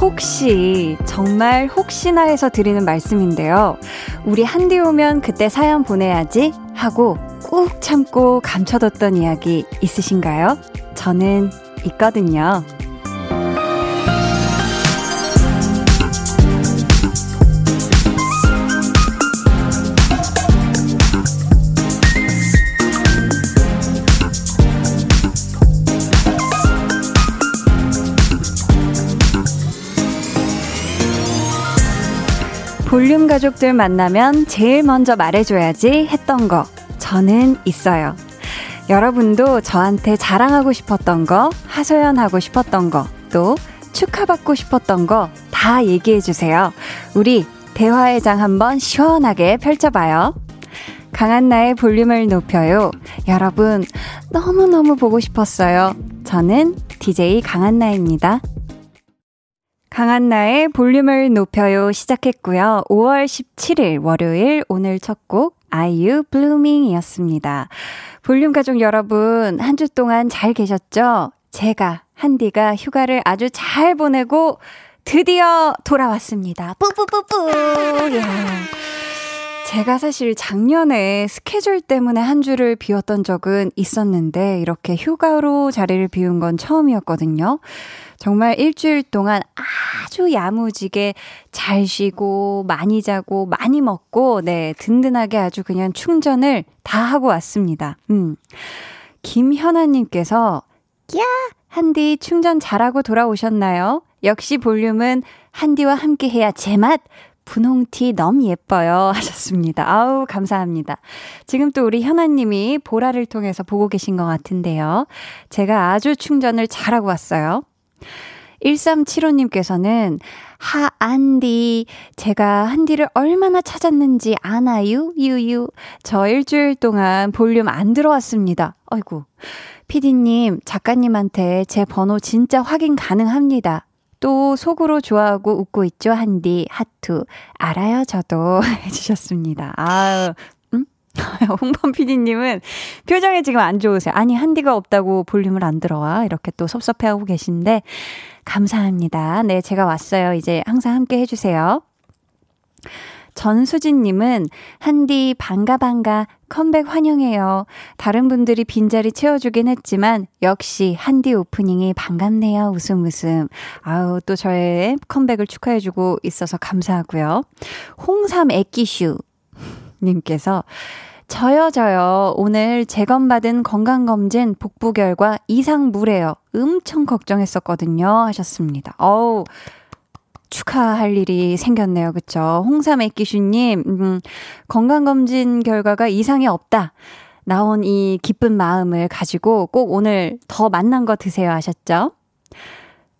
혹시, 정말 혹시나 해서 드리는 말씀인데요. 우리 한디 오면 그때 사연 보내야지 하고 꾹 참고 감춰뒀던 이야기 있으신가요? 저는 있거든요. 볼륨 가족들 만나면 제일 먼저 말해줘야지 했던 거 저는 있어요. 여러분도 저한테 자랑하고 싶었던 거, 하소연하고 싶었던 거, 또 축하받고 싶었던 거 다 얘기해주세요. 우리 대화의 장 한번 시원하게 펼쳐봐요. 강한나의 볼륨을 높여요. 여러분, 너무너무 보고 싶었어요. 저는 DJ 강한나입니다. 강한나의 볼륨을 높여요 시작했고요. 5월 17일 월요일 오늘 첫 곡 아이유 블루밍이었습니다. 볼륨 가족 여러분 한 주 동안 잘 계셨죠? 제가 한디가 휴가를 아주 잘 보내고 드디어 돌아왔습니다. 뿌뿌뿌뿌. 예. 제가 사실 작년에 스케줄 때문에 한 주를 비웠던 적은 있었는데 이렇게 휴가로 자리를 비운 건 처음이었거든요. 정말 일주일 동안 아주 야무지게 잘 쉬고 많이 자고 많이 먹고 네, 든든하게 아주 그냥 충전을 다 하고 왔습니다. 음. 김현아 님께서 야, 한디 충전 잘하고 돌아오셨나요? 역시 볼륨은 한디와 함께 해야 제맛 분홍티 너무 예뻐요. 하셨습니다. 아우, 감사합니다. 지금 또 우리 현아님이 보라를 통해서 보고 계신 것 같은데요. 제가 아주 충전을 잘하고 왔어요. 1375님께서는 하 안디 제가 한디를 얼마나 찾았는지 아나요? 유유 저 일주일 동안 볼륨 안 들어왔습니다. 아이고 피디님 작가님한테 제 번호 진짜 확인 가능합니다. 또 속으로 좋아하고 웃고 있죠, 한디. 하트. 알아요, 저도. 해주셨습니다. 음? 홍범 PD님은 표정이 지금 안 좋으세요. 아니, 한디가 없다고 볼륨을 안 들어와. 이렇게 또 섭섭해하고 계신데, 감사합니다. 네, 제가 왔어요. 이제 항상 함께 해주세요. 전수진님은 한디 반가 반가 컴백 환영해요. 다른 분들이 빈자리 채워주긴 했지만 역시 한디 오프닝이 반갑네요. 웃음 웃음. 아우 또 저의 컴백을 축하해주고 있어서 감사하고요. 홍삼 애기슈 님께서 저요, 저요. 오늘 재검받은 건강검진 복부 결과 이상무래요. 엄청 걱정했었거든요. 하셨습니다. 어우, 축하할 일이 생겼네요. 그쵸? 홍삼액기슈님, 음, 건강검진 결과가 이상이 없다. 나온 이 기쁜 마음을 가지고 꼭 오늘 더 만난 거 드세요 하셨죠?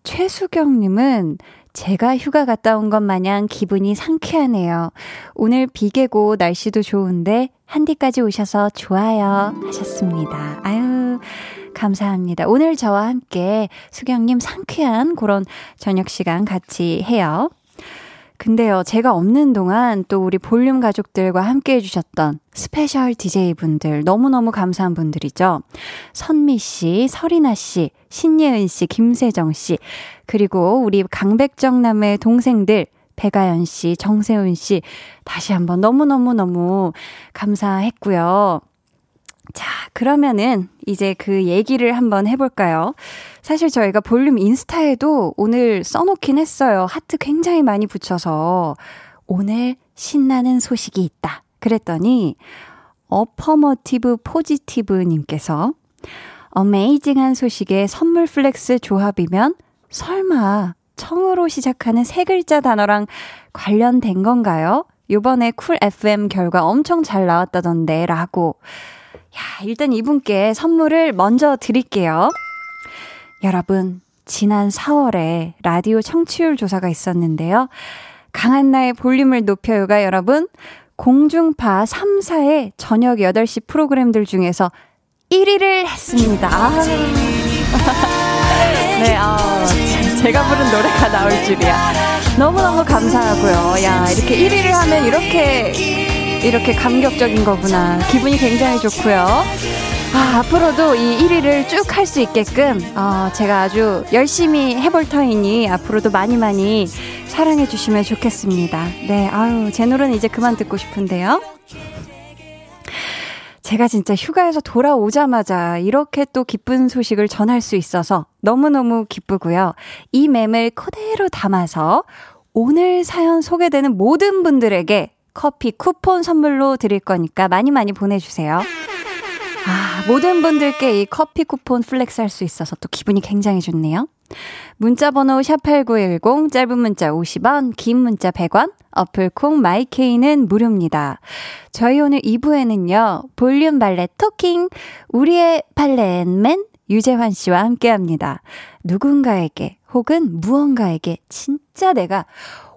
최수경님은 제가 휴가 갔다 온 것 마냥 기분이 상쾌하네요. 오늘 비 개고 날씨도 좋은데 한디까지 오셔서 좋아요 하셨습니다. 아유, 감사합니다. 오늘 저와 함께 수경님 상쾌한 그런 저녁 시간 같이 해요. 근데요, 제가 없는 동안 또 우리 볼륨 가족들과 함께 해주셨던 special DJ분들, 너무너무 감사한 분들이죠. 선미 씨, 설이나 씨, 신예은 씨, 김세정 씨, 그리고 우리 강백정남의 동생들, 배가연 씨, 정세훈 씨, 다시 한번 너무너무너무 감사했고요. 자, 그러면은 이제 그 얘기를 한번 해볼까요? 사실 저희가 볼륨 인스타에도 오늘 써놓긴 했어요. 하트 굉장히 많이 붙여서 오늘 신나는 소식이 있다. 그랬더니 affirmative positive님께서 amazing한 소식에 선물 flex 조합이면 설마 청으로 시작하는 세 글자 단어랑 관련된 건가요? 요번에 Cool FM 결과 엄청 잘 나왔다던데 라고 야, 일단 이분께 선물을 먼저 드릴게요. 여러분, 지난 4월에 라디오 청취율 조사가 있었는데요. 강한 나의 볼륨을 높여요가 여러분, 공중파 3사의 저녁 8시 프로그램들 중에서 1위를 했습니다. 아. 네, 아, 제가 부른 노래가 나올 줄이야. 너무너무 감사하고요. 야, 이렇게 1위를 하면 이렇게, 이렇게 감격적인 거구나. 기분이 굉장히 좋고요. 아, 앞으로도 이 1위를 쭉 할 수 있게끔, 어, 제가 아주 열심히 해볼 터이니 앞으로도 많이 많이 사랑해 주시면 좋겠습니다. 네, 아유, 제 노래는 이제 그만 듣고 싶은데요. 제가 진짜 휴가에서 돌아오자마자 이렇게 또 기쁜 소식을 전할 수 있어서 너무너무 기쁘고요. 이 맴을 그대로 담아서 오늘 사연 소개되는 모든 분들에게 커피 쿠폰 선물로 드릴 거니까 많이 많이 보내주세요. 아, 모든 분들께 이 커피 쿠폰 flex 할 수 있어서 또 기분이 굉장히 좋네요. 문자 번호 샵8910, 짧은 문자 50원, 긴 문자 100원, 어플 콩 마이케이는 무료입니다. 저희 오늘 2부에는요, 볼륨 발레 토킹, 우리의 발렌맨 유재환 씨와 함께 합니다. 누군가에게 혹은 무언가에게 진짜 내가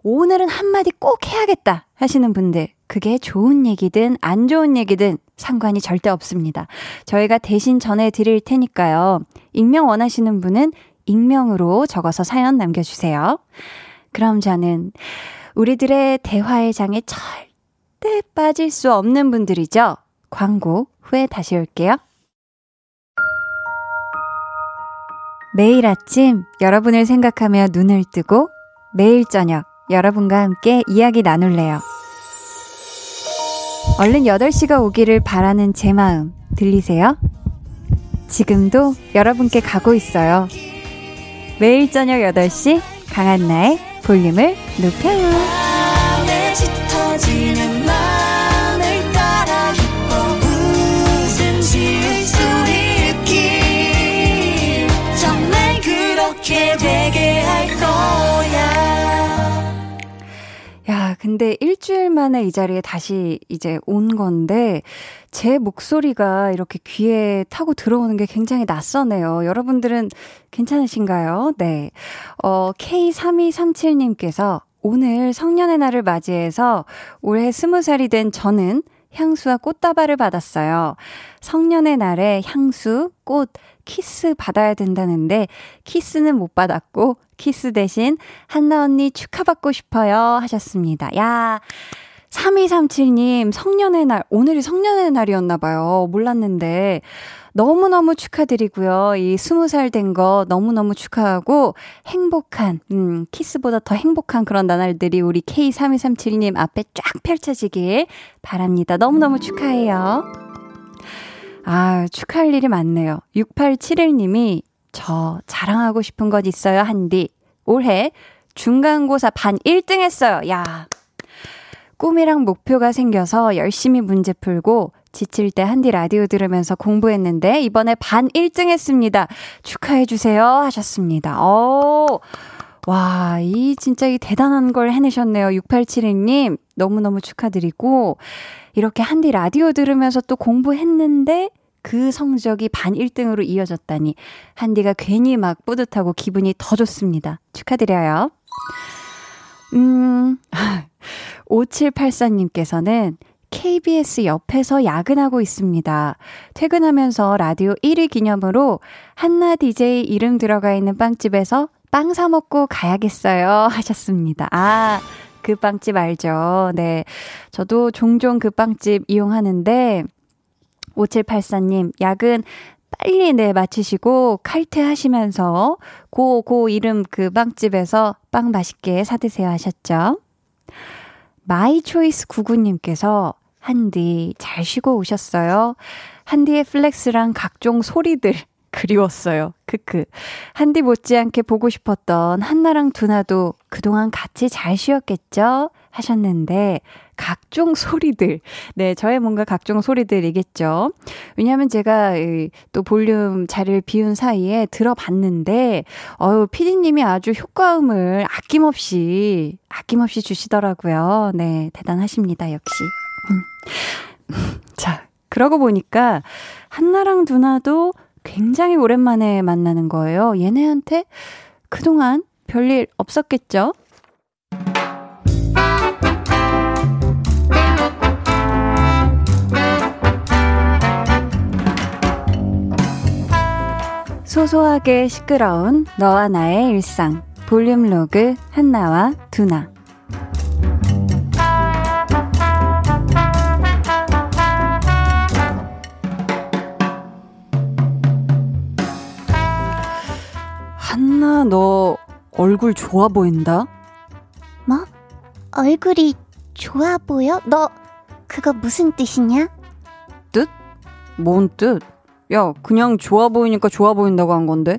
오늘은 한마디 꼭 해야겠다 하시는 분들, 그게 좋은 얘기든 안 좋은 얘기든 상관이 절대 없습니다. 저희가 대신 전해드릴 테니까요. 익명 원하시는 분은 익명으로 적어서 사연 남겨주세요. 그럼 저는 우리들의 대화의 장에 절대 빠질 수 없는 분들이죠. 광고 후에 다시 올게요. 매일 아침 여러분을 생각하며 눈을 뜨고 매일 저녁 여러분과 함께 이야기 나눌래요. 얼른 8시가 오기를 바라는 제 마음 들리세요? 지금도 여러분께 가고 있어요. 매일 저녁 8시 강한나의 볼륨을 높여요. 근데 일주일 만에 이 자리에 다시 이제 온 건데, 제 목소리가 이렇게 귀에 타고 들어오는 게 굉장히 낯서네요. 여러분들은 괜찮으신가요? 네. 어, K3237님께서 오늘 성년의 날을 맞이해서 올해 스무 살이 된 저는 향수와 꽃다발을 받았어요. 성년의 날에 향수, 꽃, 키스 받아야 된다는데 키스는 못 받았고 키스 대신 한나 언니 축하받고 싶어요 하셨습니다. 야. 3237님, 성년의 날, 오늘이 성년의 날이었나봐요. 몰랐는데. 너무너무 축하드리고요. 이 스무 살 된 거 너무너무 축하하고 행복한, 음, 키스보다 더 행복한 그런 나날들이 우리 K3237님 앞에 쫙 펼쳐지길 바랍니다. 너무너무 축하해요. 아, 축하할 일이 많네요. 6871님이 저 자랑하고 싶은 것 있어요, 한디. 올해 중간고사 반 1등 했어요. 야. 꿈이랑 목표가 생겨서 열심히 문제 풀고 지칠 때 한디 라디오 들으면서 공부했는데 이번에 반 1등 했습니다. 축하해 주세요 하셨습니다. 어. 와, 이 진짜 이 대단한 걸 해내셨네요. 6872님. 너무너무 축하드리고 이렇게 한디 라디오 들으면서 또 공부했는데 그 성적이 반 1등으로 이어졌다니 한디가 괜히 막 뿌듯하고 기분이 더 좋습니다. 축하드려요. 음, 5784님께서는 KBS 옆에서 야근하고 있습니다. 퇴근하면서 라디오 1위 기념으로 한나 DJ 이름 들어가 있는 빵집에서 빵 사먹고 가야겠어요. 하셨습니다. 아, 그 빵집 알죠? 네. 저도 종종 그 빵집 이용하는데, 5784님, 야근 빨리 네, 마치시고 칼퇴하시면서 고, 고 이름 그 빵집에서 빵 맛있게 사드세요 하셨죠? my choice 99님께서 한디 잘 쉬고 오셨어요? 한디의 flex랑 각종 소리들 그리웠어요. 크크. 한디 못지않게 보고 싶었던 한나랑 두나도 그동안 같이 잘 쉬었겠죠? 하셨는데, 각종 소리들. 네, 저의 뭔가 각종 소리들이겠죠. 왜냐하면 제가 또 볼륨 자리를 비운 사이에 들어봤는데, 어유 피디님이 아주 효과음을 아낌없이, 아낌없이 주시더라고요. 네, 대단하십니다, 역시. 음. 자, 그러고 보니까, 한나랑 두나도 굉장히 오랜만에 만나는 거예요. 얘네한테 그동안 별일 없었겠죠? 소소하게 시끄러운 너와 나의 일상 볼륨 로그 한나와 두나 너 얼굴 좋아 보인다? 뭐? 얼굴이 좋아 보여? 너 그거 무슨 뜻이냐? 뜻? 뭔 뜻? 야, 그냥 좋아 보이니까 좋아 보인다고 한 건데,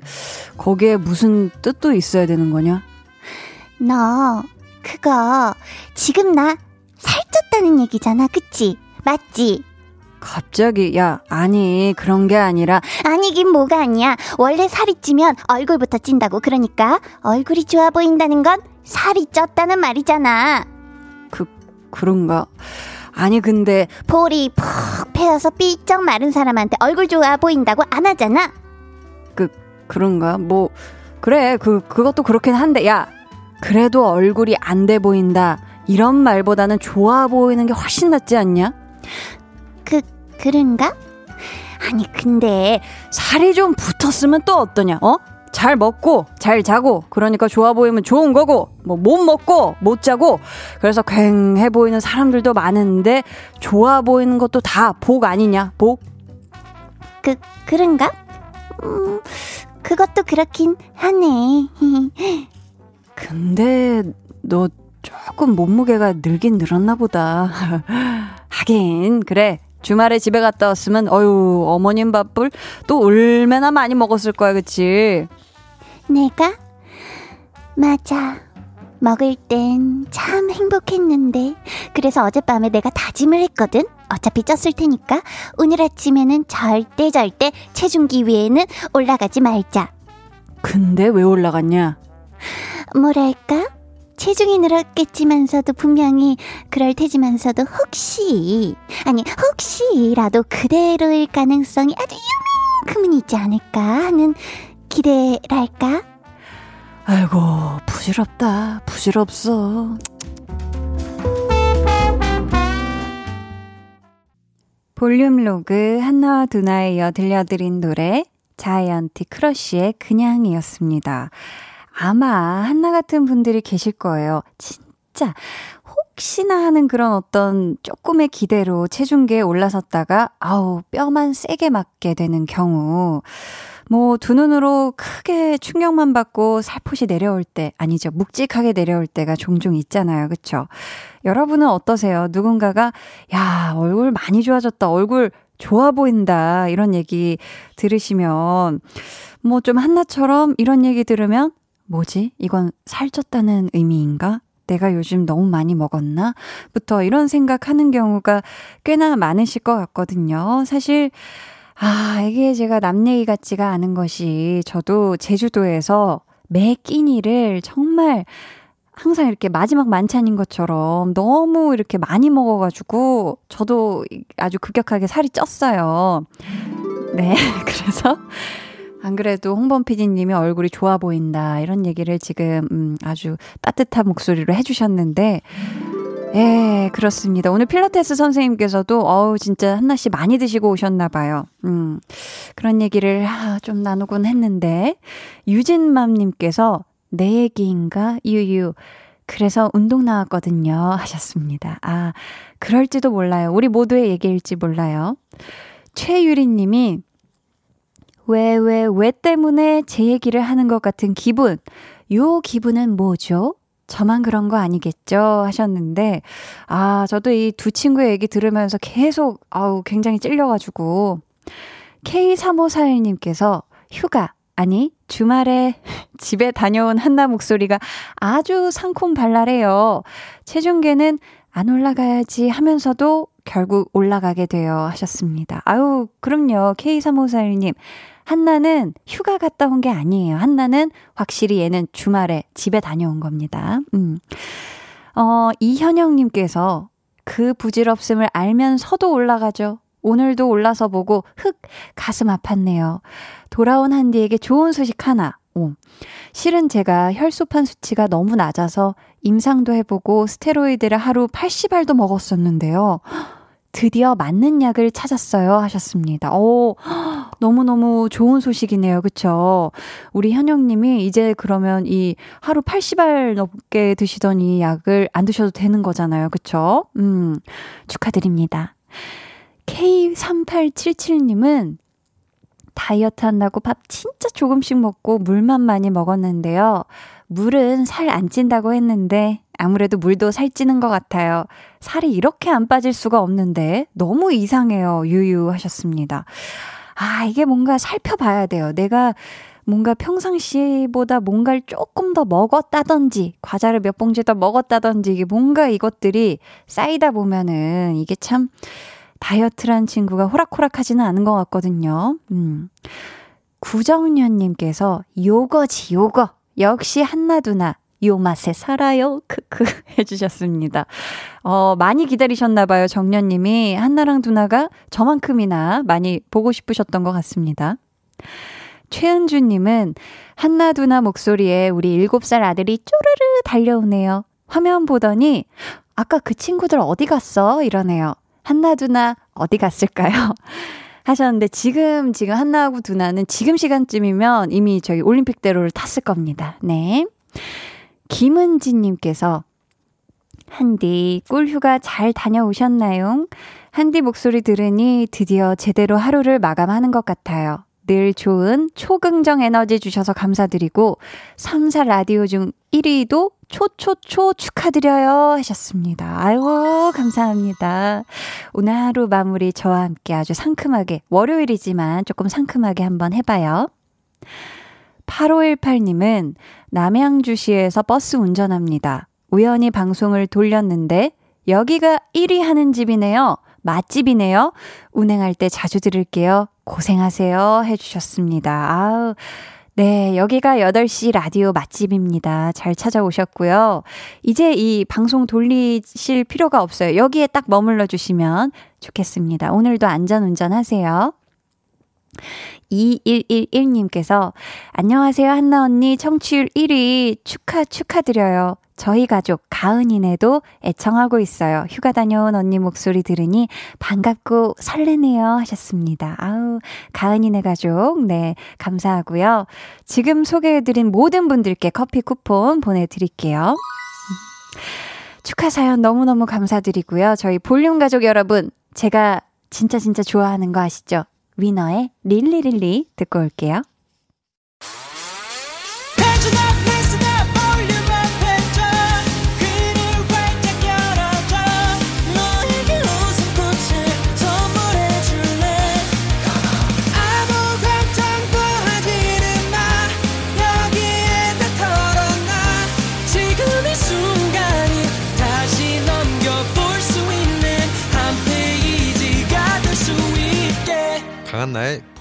거기에 무슨 뜻도 있어야 되는 거냐? 너, 그거, 지금 나 살쪘다는 얘기잖아, 그치? 맞지? 갑자기, 야, 아니, 그런 게 아니라. 아니긴 뭐가 아니야. 원래 살이 찌면 얼굴부터 찐다고. 그러니까, 얼굴이 좋아 보인다는 건 살이 쪘다는 말이잖아. 그, 그런가? 아니 근데 볼이 푹 패여서 삐쩍 마른 사람한테 얼굴 좋아 보인다고 안 하잖아. 그 그런가? 뭐 그래 그 그것도 그렇긴 한데 야 그래도 얼굴이 안 돼 보인다 이런 말보다는 좋아 보이는 게 훨씬 낫지 않냐? 그 그런가? 아니 근데 살이 좀 붙었으면 또 어떠냐? 어? 잘 먹고 잘 자고 그러니까 좋아 보이면 좋은 거고 뭐 못 먹고 못 자고 그래서 괭해 보이는 사람들도 많은데 좋아 보이는 것도 다 복 아니냐 복? 그 그런가? 음 그것도 그렇긴 하네. 근데 너 조금 몸무게가 늘긴 늘었나 보다. 하긴 그래 주말에 집에 갔다 왔으면 어유 어머님 밥을 또 얼마나 많이 먹었을 거야 그치? 내가? 맞아. 먹을 땐 참 행복했는데. 그래서 어젯밤에 내가 다짐을 했거든. 어차피 쪘을 테니까 오늘 아침에는 절대 절대 체중기 위에는 올라가지 말자. 근데 왜 올라갔냐? 뭐랄까? 체중이 늘었겠지만서도 분명히 그럴 테지만서도 혹시 아니 혹시라도 그대로일 가능성이 아주 요만큼은 있지 않을까 하는 기대랄까? 아이고, 부질없다. 부질없어. 볼륨 로그 한나와 두나에 이어 들려드린 노래 자이언티 크러쉬의 그냥이었습니다. 아마 한나 같은 분들이 계실 거예요. 진짜 혹시나 하는 그런 어떤 조금의 기대로 체중계에 올라섰다가 아우 뼈만 세게 맞게 되는 경우 뭐 두 눈으로 크게 충격만 받고 살포시 내려올 때 아니죠. 묵직하게 내려올 때가 종종 있잖아요. 그쵸? 여러분은 어떠세요? 누군가가 야 얼굴 많이 좋아졌다. 얼굴 좋아 보인다. 이런 얘기 들으시면 뭐 좀 한나처럼 이런 얘기 들으면 뭐지 이건 살쪘다는 의미인가 내가 요즘 너무 많이 먹었나? 부터 이런 생각하는 경우가 꽤나 많으실 것 같거든요. 사실, 아, 이게 제가 남 얘기 같지가 않은 것이 저도 제주도에서 매 끼니를 정말 항상 이렇게 마지막 만찬인 것처럼 너무 이렇게 많이 먹어가지고 저도 아주 급격하게 살이 쪘어요. 네, 그래서 안 그래도 홍범 PD님이 얼굴이 좋아 보인다 이런 얘기를 지금 음, 아주 따뜻한 목소리로 해주셨는데 예, 그렇습니다. 오늘 필라테스 선생님께서도, 어우, 진짜 한나 씨 많이 드시고 오셨나 봐요. 음, 그런 얘기를 아, 좀 나누곤 했는데, 유진맘 님께서, 내 얘기인가? 유유. 그래서 운동 나왔거든요. 하셨습니다. 아, 그럴지도 몰라요. 우리 모두의 얘기일지 몰라요. 최유리 님이, 왜, 왜, 왜 때문에 제 얘기를 하는 것 같은 기분? 요 기분은 뭐죠? 저만 그런 거 아니겠죠? 하셨는데, 아, 저도 이 두 친구의 얘기 들으면서 계속, 아우, 굉장히 찔려가지고, K3541님께서 휴가, 아니, 주말에 집에 다녀온 한나 목소리가 아주 상콤 발랄해요. 체중계는 안 올라가야지 하면서도 결국 올라가게 되어 하셨습니다. 아유, 그럼요. K3541님. 한나는 휴가 갔다 온 게 아니에요. 한나는 확실히 얘는 주말에 집에 다녀온 겁니다. 음. 어, 이현영님께서 그 부질없음을 알면서도 올라가죠. 오늘도 올라서 보고 흑 가슴 아팠네요. 돌아온 한디에게 좋은 소식 하나. 오. 실은 제가 혈소판 수치가 너무 낮아서 임상도 해보고 스테로이드를 하루 80알도 먹었었는데요. 드디어 맞는 약을 찾았어요 하셨습니다. 오, 너무너무 좋은 소식이네요. 그쵸? 우리 현영님이 이제 그러면 이 하루 80알 넘게 드시던 이 약을 안 드셔도 되는 거잖아요. 그쵸? 음, 축하드립니다. K3877님은 다이어트 한다고 밥 진짜 조금씩 먹고 물만 많이 먹었는데요. 물은 살 안 찐다고 했는데 아무래도 물도 살찌는 것 같아요. 살이 이렇게 안 빠질 수가 없는데 너무 이상해요. 유유 하셨습니다. 아, 이게 뭔가 살펴봐야 돼요. 내가 뭔가 평상시보다 뭔가를 조금 더 먹었다든지, 과자를 몇 봉지 더 먹었다든지, 이게 뭔가 이것들이 쌓이다 보면은 이게 참 다이어트란 친구가 호락호락 하지는 않은 것 같거든요. 음. 구정년님께서 요거지, 요거. 역시 한나두나. 요 맛에 살아요. 크크 해주셨습니다. 어, 많이 기다리셨나봐요. 정년님이. 한나랑 두나가 저만큼이나 많이 보고 싶으셨던 것 같습니다. 최은주님은 한나 두나 목소리에 우리 7살 아들이 쪼르르 달려오네요. 화면 보더니 아까 그 친구들 어디 갔어? 이러네요. 한나 두나 어디 갔을까요? 하셨는데 지금 지금 한나하고 두나는 지금 시간쯤이면 이미 저희 올림픽대로를 탔을 겁니다. 네. 김은지님께서 한디 꿀휴가 잘 다녀오셨나요? 한디 목소리 들으니 드디어 제대로 하루를 마감하는 것 같아요. 늘 좋은 초긍정 에너지 주셔서 감사드리고 3사 라디오 중 1위도 초초초 축하드려요 하셨습니다. 아이고 감사합니다. 오늘 하루 마무리 저와 함께 아주 상큼하게 월요일이지만 조금 상큼하게 한번 해봐요. 8518님은 남양주시에서 버스 운전합니다. 우연히 방송을 돌렸는데 여기가 1위 하는 집이네요. 맛집이네요. 운행할 때 자주 들을게요. 고생하세요. 해주셨습니다. 아우. 네, 여기가 8시 라디오 맛집입니다. 잘 찾아오셨고요. 이제 이 방송 돌리실 필요가 없어요. 여기에 딱 머물러 주시면 좋겠습니다. 오늘도 안전 운전 하세요. 2111님께서 안녕하세요 한나 언니 청취율 1위 축하 축하드려요. 저희 가족 가은이네도 애청하고 있어요. 휴가 다녀온 언니 목소리 들으니 반갑고 설레네요 하셨습니다. 아우 가은이네 가족 네 감사하고요. 지금 소개해드린 모든 분들께 커피 쿠폰 보내드릴게요. 축하 사연 너무너무 감사드리고요. 저희 볼륨 가족 여러분 제가 진짜 진짜 좋아하는 거 아시죠? 위너의 릴리릴리 듣고 올게요.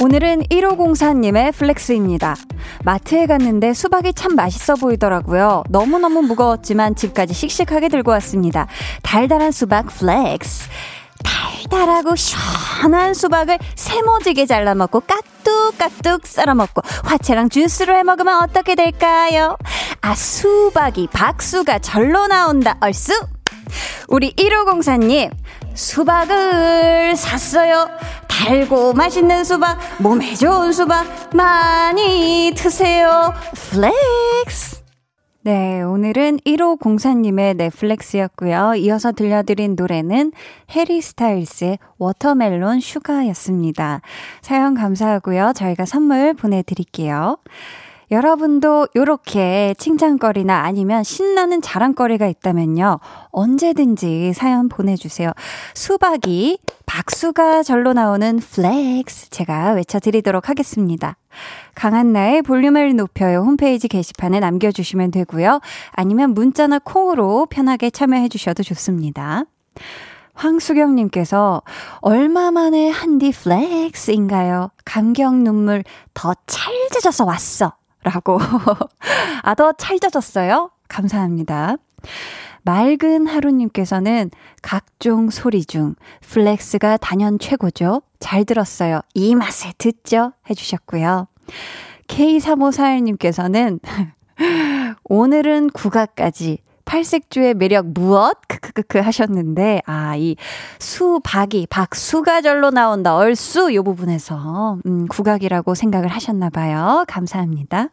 오늘은 1504님의 flex입니다. 마트에 갔는데 수박이 참 맛있어 보이더라고요. 너무너무 무거웠지만 집까지 씩씩하게 들고 왔습니다. 달달한 수박 flex. 달달하고 시원한 수박을 세모지게 잘라 먹고 깍둑깍둑 썰어 먹고 화채랑 주스로 해 먹으면 어떻게 될까요? 아 수박이 박수가 절로 나온다 얼쑤 우리 1504님 수박을 샀어요. 달고 맛있는 수박, 몸에 좋은 수박 많이 드세요. flex. 네, 오늘은 1504님의 넷플렉스였고요. 이어서 들려드린 노래는 해리 스타일스의 Watermelon Sugar였습니다. 사연 감사하고요. 저희가 선물 보내드릴게요. 여러분도 이렇게 칭찬거리나 아니면 신나는 자랑거리가 있다면요. 언제든지 사연 보내주세요. 수박이 박수가 절로 나오는 flex 제가 외쳐드리도록 하겠습니다. 강한나의 볼륨을 높여요 홈페이지 게시판에 남겨주시면 되고요. 아니면 문자나 콩으로 편하게 참여해 주셔도 좋습니다. 황수경님께서 얼마 만에 한디 flex인가요? 감격 눈물 더 찰져 찰져져서 왔어. 라고. 아, 더 찰져졌어요? 감사합니다. 맑은 하루님께서는 각종 소리 중 flex가 단연 최고죠. 잘 들었어요. 이 맛에 듣죠? 해주셨고요. K3541님께서는 오늘은 국악까지 팔색조의 매력 무엇? 크크크크 하셨는데, 아, 이 수, 박이, 박 수가 절로 나온다. 얼쑤, 요 부분에서, 음, 국악이라고 생각을 하셨나봐요. 감사합니다.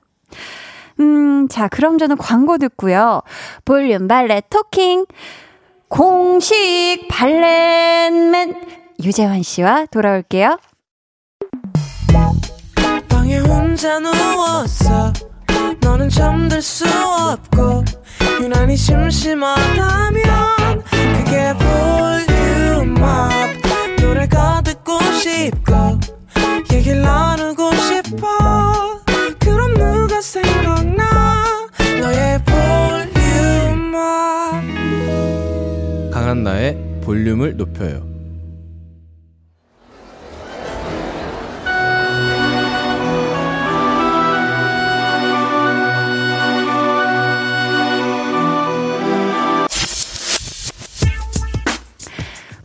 음, 자, 그럼 저는 광고 듣고요. 볼륨 발레 토킹. 공식 발렌맨 유재환 씨와 돌아올게요. 방에 혼자 누웠어. 너는 잠들 수 없고 유난히 심심하다면 그게 볼륨업 노래가 듣고 싶고 얘기를 나누고 싶어 강한 나의 볼륨을 높여요.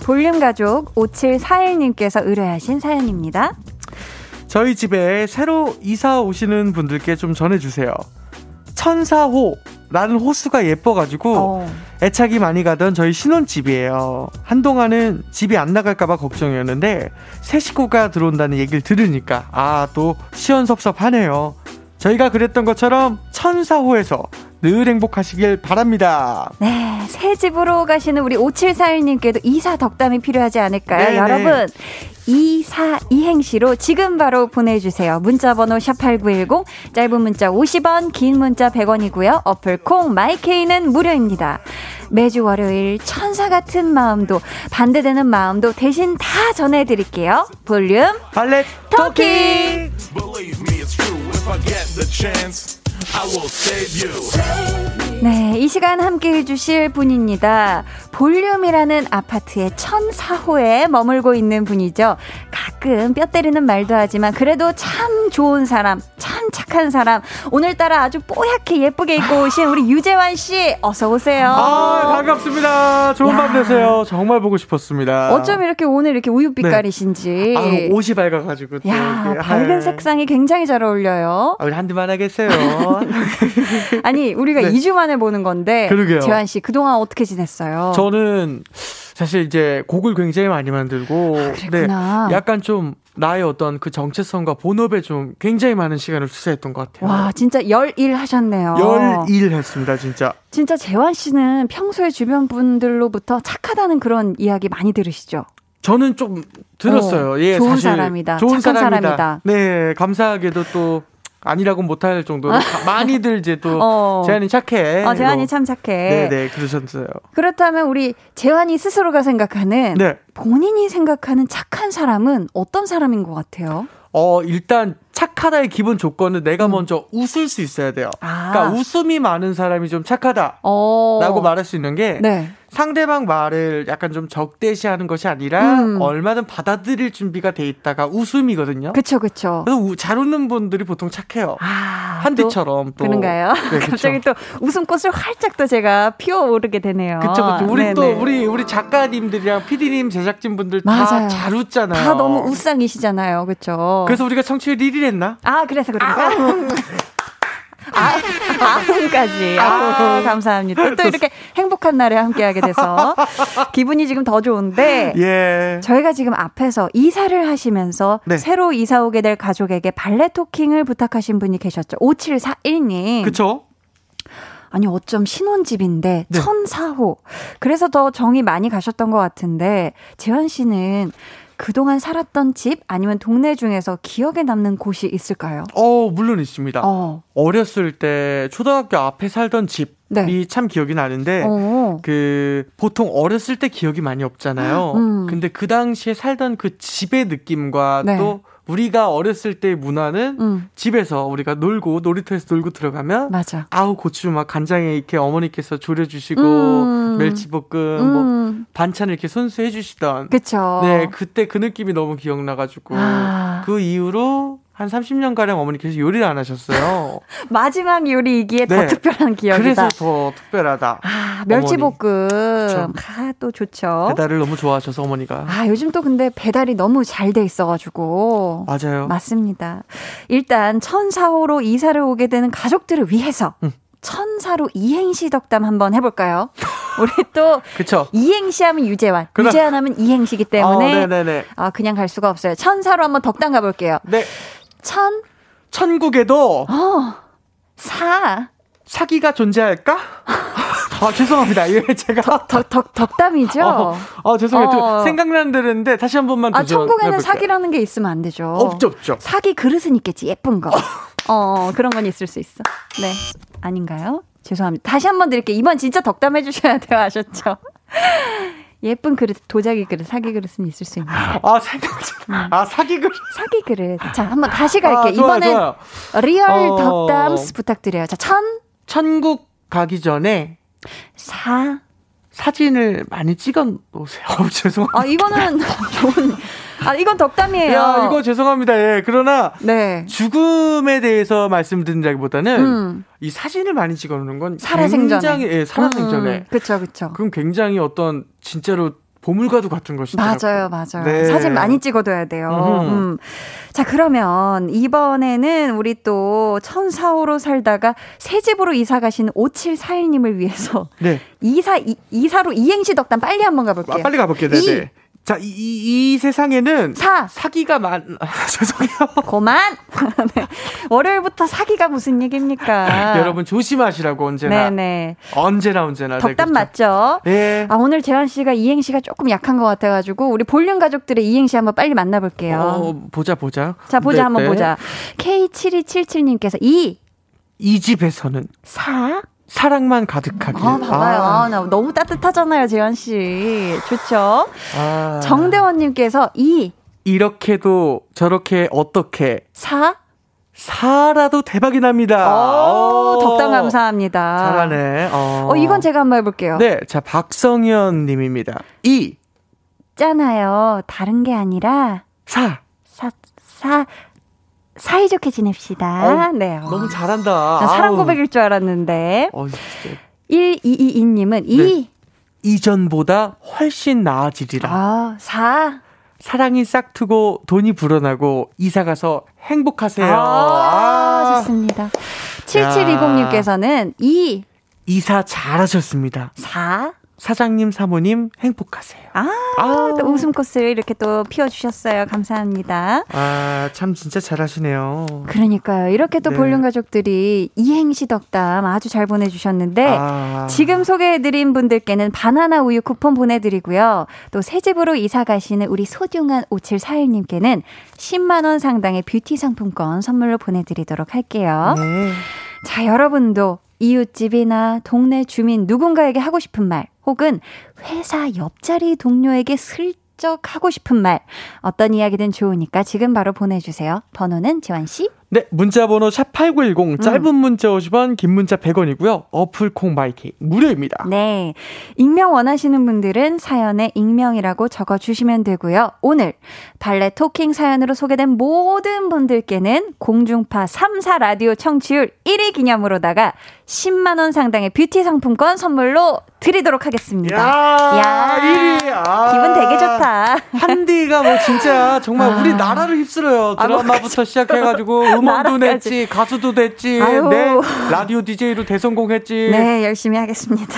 볼륨 가족 5741님께서 의뢰하신 사연입니다. 저희 집에 새로 이사 오시는 분들께 좀 전해주세요. 천사호 라는 호수가 예뻐가지고 어. 애착이 많이 가던 저희 신혼집이에요. 한동안은 집이 안 나갈까봐 걱정이었는데 새 식구가 들어온다는 얘기를 들으니까 아 또 시원섭섭하네요. 저희가 그랬던 것처럼 천사호에서 늘 행복하시길 바랍니다. 네, 새 집으로 가시는 우리 5741님께도 이사 덕담이 필요하지 않을까요? 네네. 여러분, 이사 이행시로 지금 바로 보내주세요. 문자번호 샵8910, 짧은 문자 50원, 긴 문자 100원이고요. 어플 콩, 마이케이는 무료입니다. 매주 월요일 천사 같은 마음도, 반대되는 마음도 대신 다 전해드릴게요. 볼륨, 발렛, 토킹! 네, 이 시간 함께 해주실 분입니다. 볼륨이라는 아파트의 1004호에 머물고 있는 분이죠. 가끔 뼈 때리는 말도 하지만 그래도 참 좋은 사람, 참 착한 사람. 오늘따라 아주 뽀얗게 예쁘게 입고 오신 우리 유재환 씨, 어서 오세요. 아, 반갑습니다. 좋은 야. 밤 되세요. 정말 보고 싶었습니다. 어쩜 이렇게 오늘 이렇게 우유 빛깔이신지. 네. 아, 옷이 밝아가지고. 야, 밝은 색상이 굉장히 잘 어울려요. 아, 우리 한두만 하겠어요. 아니, 우리가 네. 2주 만에 보는 건데. 그러게요. 재환 씨, 그동안 어떻게 지냈어요? 저는 사실 이제 곡을 굉장히 많이 만들고 아, 네, 약간 좀 나의 어떤 그 정체성과 본업에 좀 굉장히 많은 시간을 투자했던 것 같아요. 와, 진짜 열일 하셨네요. 열일 했습니다, 진짜. 진짜 재환 씨는 평소에 주변 분들로부터 착하다는 그런 이야기 많이 들으시죠? 저는 좀 들었어요. 어, 예, 좋은 사실 사람이다. 좋은 사람이다. 사람이다. 네, 감사하게도 또 아니라고 못할 정도로 많이들 이제 또 어. 재환이 착해. 어, 재환이 참 착해. 네네 네, 그러셨어요. 그렇다면 우리 재환이 스스로가 생각하는 네. 본인이 생각하는 착한 사람은 어떤 사람인 것 같아요? 어 일단 착하다의 기본 조건은 내가 음. 먼저 웃을 수 있어야 돼요. 아. 그러니까 웃음이 많은 사람이 좀 착하다라고 어. 말할 수 있는 게 네. 상대방 말을 약간 좀 적대시하는 것이 아니라 음. 얼마든 받아들일 준비가 돼 있다가 웃음이거든요. 그렇죠, 그렇죠. 그래서 우, 잘 웃는 분들이 보통 착해요. 아, 한디처럼 또, 또 그런가요? 네, 갑자기 또 웃음꽃을 활짝 또 제가 피어오르게 되네요. 그렇죠, 그렇죠. 우리 네네. 또 우리 우리 작가님들이랑 PD님, 제작진 분들 다 잘 웃잖아요. 다 너무 웃상이시잖아요, 그렇죠. 그래서 우리가 청취율 1위 했나? 아, 그래서 그런가? 아, 아, 아음까지. 아, 감사합니다. 또 이렇게 행복한 날에 함께하게 돼서 기분이 지금 더 좋은데 예. 저희가 지금 앞에서 이사를 하시면서 네. 새로 이사 오게 될 가족에게 발레 토킹을 부탁하신 분이 계셨죠. 5741님. 그쵸? 아니 어쩜 신혼집인데 네. 천사호. 그래서 더 정이 많이 가셨던 것 같은데 재환 씨는 그동안 살았던 집 아니면 동네 중에서 기억에 남는 곳이 있을까요? 어, 물론 있습니다. 어. 어렸을 때 초등학교 앞에 살던 집이 네. 참 기억이 나는데 어. 그 보통 어렸을 때 기억이 많이 없잖아요. 음. 근데 그 당시에 살던 그 집의 느낌과 네. 또 우리가 어렸을 때 문화는 음. 집에서 우리가 놀고 놀이터에서 놀고 들어가면 맞아. 아우 고추 막 간장에 이렇게 어머니께서 졸여 주시고 음. 멸치볶음 뭐 음. 뭐 반찬을 이렇게 손수해 주시던 그쵸. 네 그때 그 느낌이 너무 기억나 가지고 아. 그 이후로 한 30년가량 어머니께서 요리를 안 하셨어요. 마지막 요리이기에 네. 더 특별한 기억이다. 그래서 더 특별하다. 아, 멸치볶음. 아, 또 좋죠. 배달을 너무 좋아하셔서 어머니가. 아, 요즘 또 근데 배달이 너무 잘 돼 있어가지고. 맞아요. 맞습니다. 일단 천사호로 이사를 오게 되는 가족들을 위해서. 음. 천사로 이행시 덕담 한번 해볼까요? 우리 또 그쵸. 이행시 하면 유재환, 그럼. 유재환 하면 이행시기 때문에 어, 아, 그냥 갈 수가 없어요. 천사로 한번 덕담 가볼게요. 네. 천 천국에도 어, 사 사기가 존재할까? 아, 죄송합니다. 이게 제가. 덕, 덕, 덕, 덕담이죠? 어, 어 죄송해요. 어. 생각난 들은데 다시 한 번만 아, 천국에는 사기라는 게 있으면 안 되죠. 없죠, 없죠. 사기 그릇은 있겠지, 예쁜 거. 어, 그런 건 있을 수 있어. 네. 아닌가요? 죄송합니다. 다시 한 번 드릴게요. 이번 진짜 덕담해 주셔야 돼요. 아셨죠? 예쁜 그릇, 도자기 그릇, 사기 그릇은 있을 수 있는. 아, 사기 그릇. 음. 아, 사기 그릇. 사기 그릇. 자, 한번 다시 갈게요. 아, 좋아요, 이번엔 좋아요. real 어... 덕담스 부탁드려요. 자, 천. 천국 가기 전에. 사. 사진을 많이 찍어 놓으세요. 어, 죄송합니다. 아, 이거는 좋은. 아, 이건 덕담이에요. 야, 이거 죄송합니다. 예. 그러나 네. 죽음에 대해서 말씀드린다기보다는 음. 이 사진을 많이 찍어 놓는 건 살아생전에. 굉장히 예, 살아생전에. 음, 그렇죠. 그렇죠. 그럼 굉장히 어떤 진짜로 보물과도 같은 것이죠. 맞아요, 맞아요. 네. 사진 많이 찍어둬야 돼요. 음. 자, 그러면 이번에는 우리 또 천사호로 살다가 새 집으로 이사 가신 5741님을 위해서 네. 이사 이, 이사로 이행시 덕담 빨리 한번 가볼게요. 아, 빨리 가볼게요. 네, 네. 자, 이, 이, 이 세상에는 사. 사기가 많, 죄송해요. 고만! 네. 월요일부터 사기가 무슨 얘기입니까? 여러분 조심하시라고 언제나. 네네. 언제나 언제나. 덕담 네, 그렇죠. 맞죠? 네. 아, 오늘 재환 씨가 이행시가 조금 약한 것 같아가지고 우리 볼륨 가족들의 이행시 한번 빨리 만나볼게요. 어, 보자, 보자. 자, 보자, 네, 한번 네. 보자. K7277님께서 이. 이 집에서는. 사. 사랑만 가득하게. 아, 봐봐요. 아. 아, 나 너무 따뜻하잖아요, 재현 씨. 좋죠? 아. 정대원 님께서 이. 이렇게도 저렇게 어떻게. 사. 사라도 대박이 납니다. 오, 덕담 감사합니다. 잘하네. 어. 어, 이건 제가 한번 해볼게요. 네, 자, 박성현 님입니다. 이. 있잖아요. 다른 게 아니라. 사. 사, 사, 사이좋게 지냅시다. 어, 네. 너무 잘한다. 사랑 고백일 줄 알았는데. 어, 1222님은 이. 네. 이전보다 훨씬 나아지리라. 아, 4. 사랑이 싹트고 돈이 불어나고 이사 가서 행복하세요. 아, 아. 좋습니다. 7720님께서는 2. 이사 잘하셨습니다. 4. 사장님, 사모님 행복하세요. 아, 아. 또 웃음꽃을 이렇게 또 피워주셨어요. 감사합니다. 아, 참 진짜 잘하시네요. 그러니까요. 이렇게 또 네. 볼륨 가족들이 이행시 덕담 아주 잘 보내주셨는데 아. 지금 소개해드린 분들께는 바나나 우유 쿠폰 보내드리고요. 또 새 집으로 이사 가시는 우리 소중한 5741님께는 10만 원 상당의 뷰티 상품권 선물로 보내드리도록 할게요. 네. 자, 여러분도 이웃집이나 동네 주민 누군가에게 하고 싶은 말, 혹은 회사 옆자리 동료에게 슬쩍 하고 싶은 말, 어떤 이야기든 좋으니까 지금 바로 보내주세요. 번호는 지환 씨? 네, 문자 번호 샵8910 짧은 음. 문자 50원, 긴 문자 100원이고요. 어플 콩 my K 무료입니다. 네. 익명 원하시는 분들은 사연에 익명이라고 적어 주시면 되고요. 오늘 발레 토킹 사연으로 소개된 모든 분들께는 공중파 3사 라디오 청취율 1위 기념으로다가 10만 원 상당의 뷰티 상품권 선물로 드리도록 하겠습니다. 야, 야 1위. 아, 기분 되게 좋다. 한디가 뭐 진짜 정말 아. 우리 나라를 휩쓸어요. 드라마부터 아, 뭐 시작해 가지고 음원도 냈지, 가수도 됐지, 아유. 네, 라디오 DJ로 대성공했지. 네, 열심히 하겠습니다.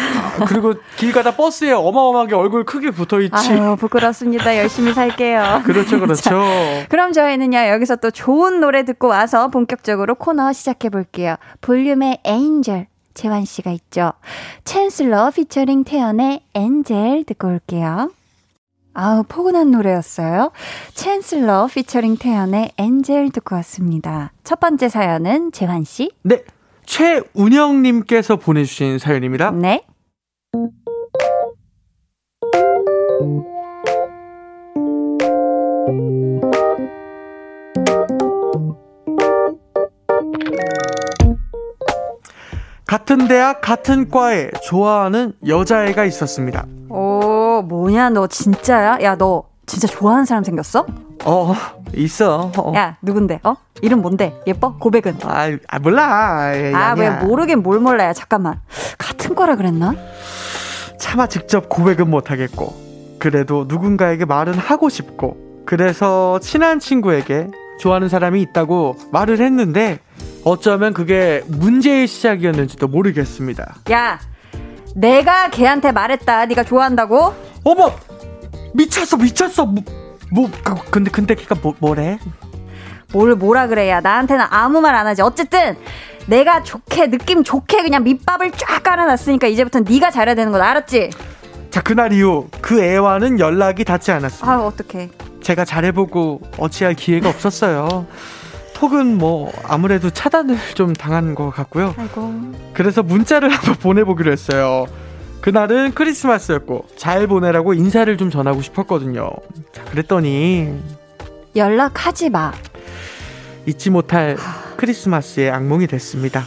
그리고 길 가다 버스에 어마어마하게 얼굴 크게 붙어 있지. 아유, 부끄럽습니다. 열심히 살게요. 그렇죠, 그렇죠. 자, 그럼 저희는요, 여기서 또 좋은 노래 듣고 와서 본격적으로 코너 시작해 볼게요. 볼륨의 에인절. 재환 씨가 있죠. 챈슬러 피처링 태연의 엔젤 듣고 올게요. 아우, 포근한 노래였어요. 챈슬러 피처링 태연의 엔젤 듣고 왔습니다. 첫 번째 사연은 재환 씨. 네. 최운영님께서 보내주신 사연입니다. 네. 같은 대학 같은 과에 좋아하는 여자애가 있었습니다. 오 뭐냐 너 진짜야? 야 너 진짜 좋아하는 사람 생겼어? 어, 있어. 어. 야, 누군데? 어? 이름 뭔데? 예뻐? 고백은? 아, 아 몰라. 에이, 아, 왜 모르긴 뭘 몰라요. 잠깐만. 같은 거라 그랬나? 차마 직접 고백은 못 하겠고. 그래도 누군가에게 말은 하고 싶고. 그래서 친한 친구에게 좋아하는 사람이 있다고 말을 했는데 어쩌면 그게 문제의 시작이었는지도 모르겠습니다. 야, 내가 걔한테 말했다. 네가 좋아한다고? 어머, 미쳤어, 미쳤어. 뭐, 뭐 그, 근데 근데 걔가 뭐 뭐래? 뭘 뭐라 그래야 나한테는 아무 말 안 하지. 어쨌든 내가 좋게 느낌 좋게 그냥 밑밥을 쫙 깔아놨으니까 이제부터 네가 잘해야 되는 거 알았지? 자 그날 이후 그 애와는 연락이 닿지 않았습니다. 아 어떡해. 제가 잘해보고 어찌할 기회가 없었어요. 톡은 뭐 아무래도 차단을 좀 당한 것 같고요. 아이고. 그래서 문자를 한번 보내보기로 했어요. 그날은 크리스마스였고 잘 보내라고 인사를 좀 전하고 싶었거든요. 자, 그랬더니 연락하지 마. 잊지 못할 크리스마스의 악몽이 됐습니다.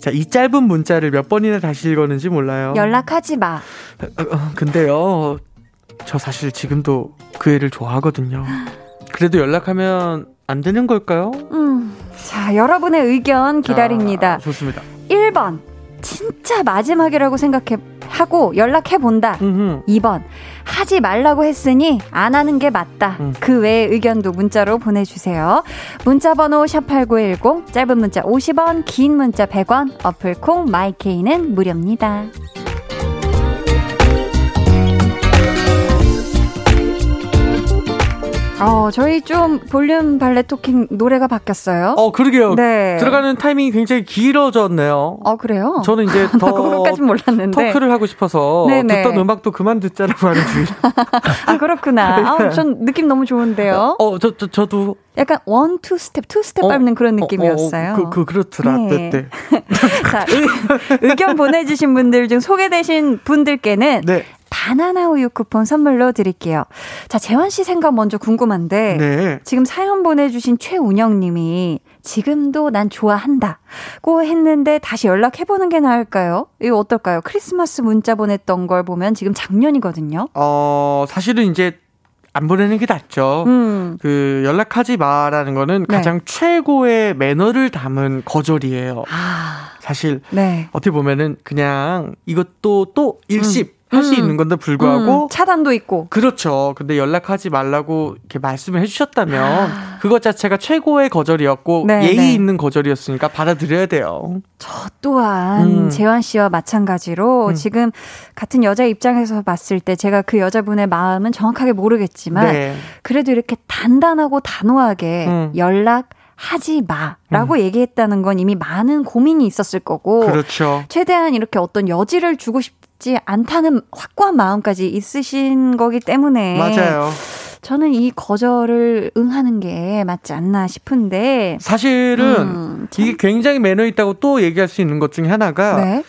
자, 이 짧은 문자를 몇 번이나 다시 읽었는지 몰라요. 연락하지 마. 어, 어, 근데요, 저 사실 지금도 그 애를 좋아하거든요. 그래도 연락하면 안 되는 걸까요? 음. 자, 여러분의 의견 기다립니다. 아, 좋습니다. 1번. 진짜 마지막이라고 생각해 하고 연락해 본다. 2번. 하지 말라고 했으니 안 하는 게 맞다. 음. 그 외의 의견도 문자로 보내 주세요. 문자 번호 샵8910 짧은 문자 50원, 긴 문자 100원. 어플 콩 마이케이는 무료입니다. 어, 저희 좀 볼륨 발레 토킹 노래가 바뀌었어요. 어, 그러게요. 네. 들어가는 타이밍이 굉장히 길어졌네요. 어, 그래요? 저는 이제 더 그것까진 몰랐는데. talk를 하고 싶어서 네네. 듣던 음악도 그만 듣자라고 하는 중이에요. 아, 그렇구나. 네. 아, 전 느낌 너무 좋은데요. 어, 저, 저 저도 약간 one, two step, two step 어, 밟는 그런 어, 어, 느낌이었어요. 어, 그, 그, 그 렇더라. 네. 네, 네. 자, 의, 견 보내주신 분들 중 소개되신 분들께는 네. 바나나 우유 쿠폰 선물로 드릴게요. 자, 재환 씨 생각 먼저 궁금한데 네. 지금 사연 보내주신 최운영 님이 지금도 난 좋아한다고 했는데 다시 연락해보는 게 나을까요? 이거 어떨까요? 크리스마스 문자 보냈던 걸 보면 지금 작년이거든요. 어, 사실은 이제 안 보내는 게 낫죠. 음. 그 연락하지 마라는 거는 네. 가장 최고의 매너를 담은 거절이에요. 아. 사실 네. 어떻게 보면은 그냥 이것도 또 일십 음. 할수 음. 있는 건데 불구하고 음. 차단도 있고 그렇죠. 근데 연락하지 말라고 이렇게 말씀을 해주셨다면 아. 그것 자체가 최고의 거절이었고 네, 예의 네. 있는 거절이었으니까 받아들여야 돼요. 저 또한 음. 재환 씨와 마찬가지로 음. 지금 같은 여자 입장에서 봤을 때 제가 그 여자분의 마음은 정확하게 모르겠지만 네. 그래도 이렇게 단단하고 단호하게 음. 연락 하지 마라고 음. 얘기했다는 건 이미 많은 고민이 있었을 거고 그렇죠. 최대한 이렇게 어떤 여지를 주고 싶 싶지 않다는 확고한 마음까지 있으신 거기 때문에 맞아요. 저는 이 거절을 응하는 게 맞지 않나 싶은데 사실은 음, 이게 굉장히 매너 있다고 또 얘기할 수 있는 것 중에 하나가 네?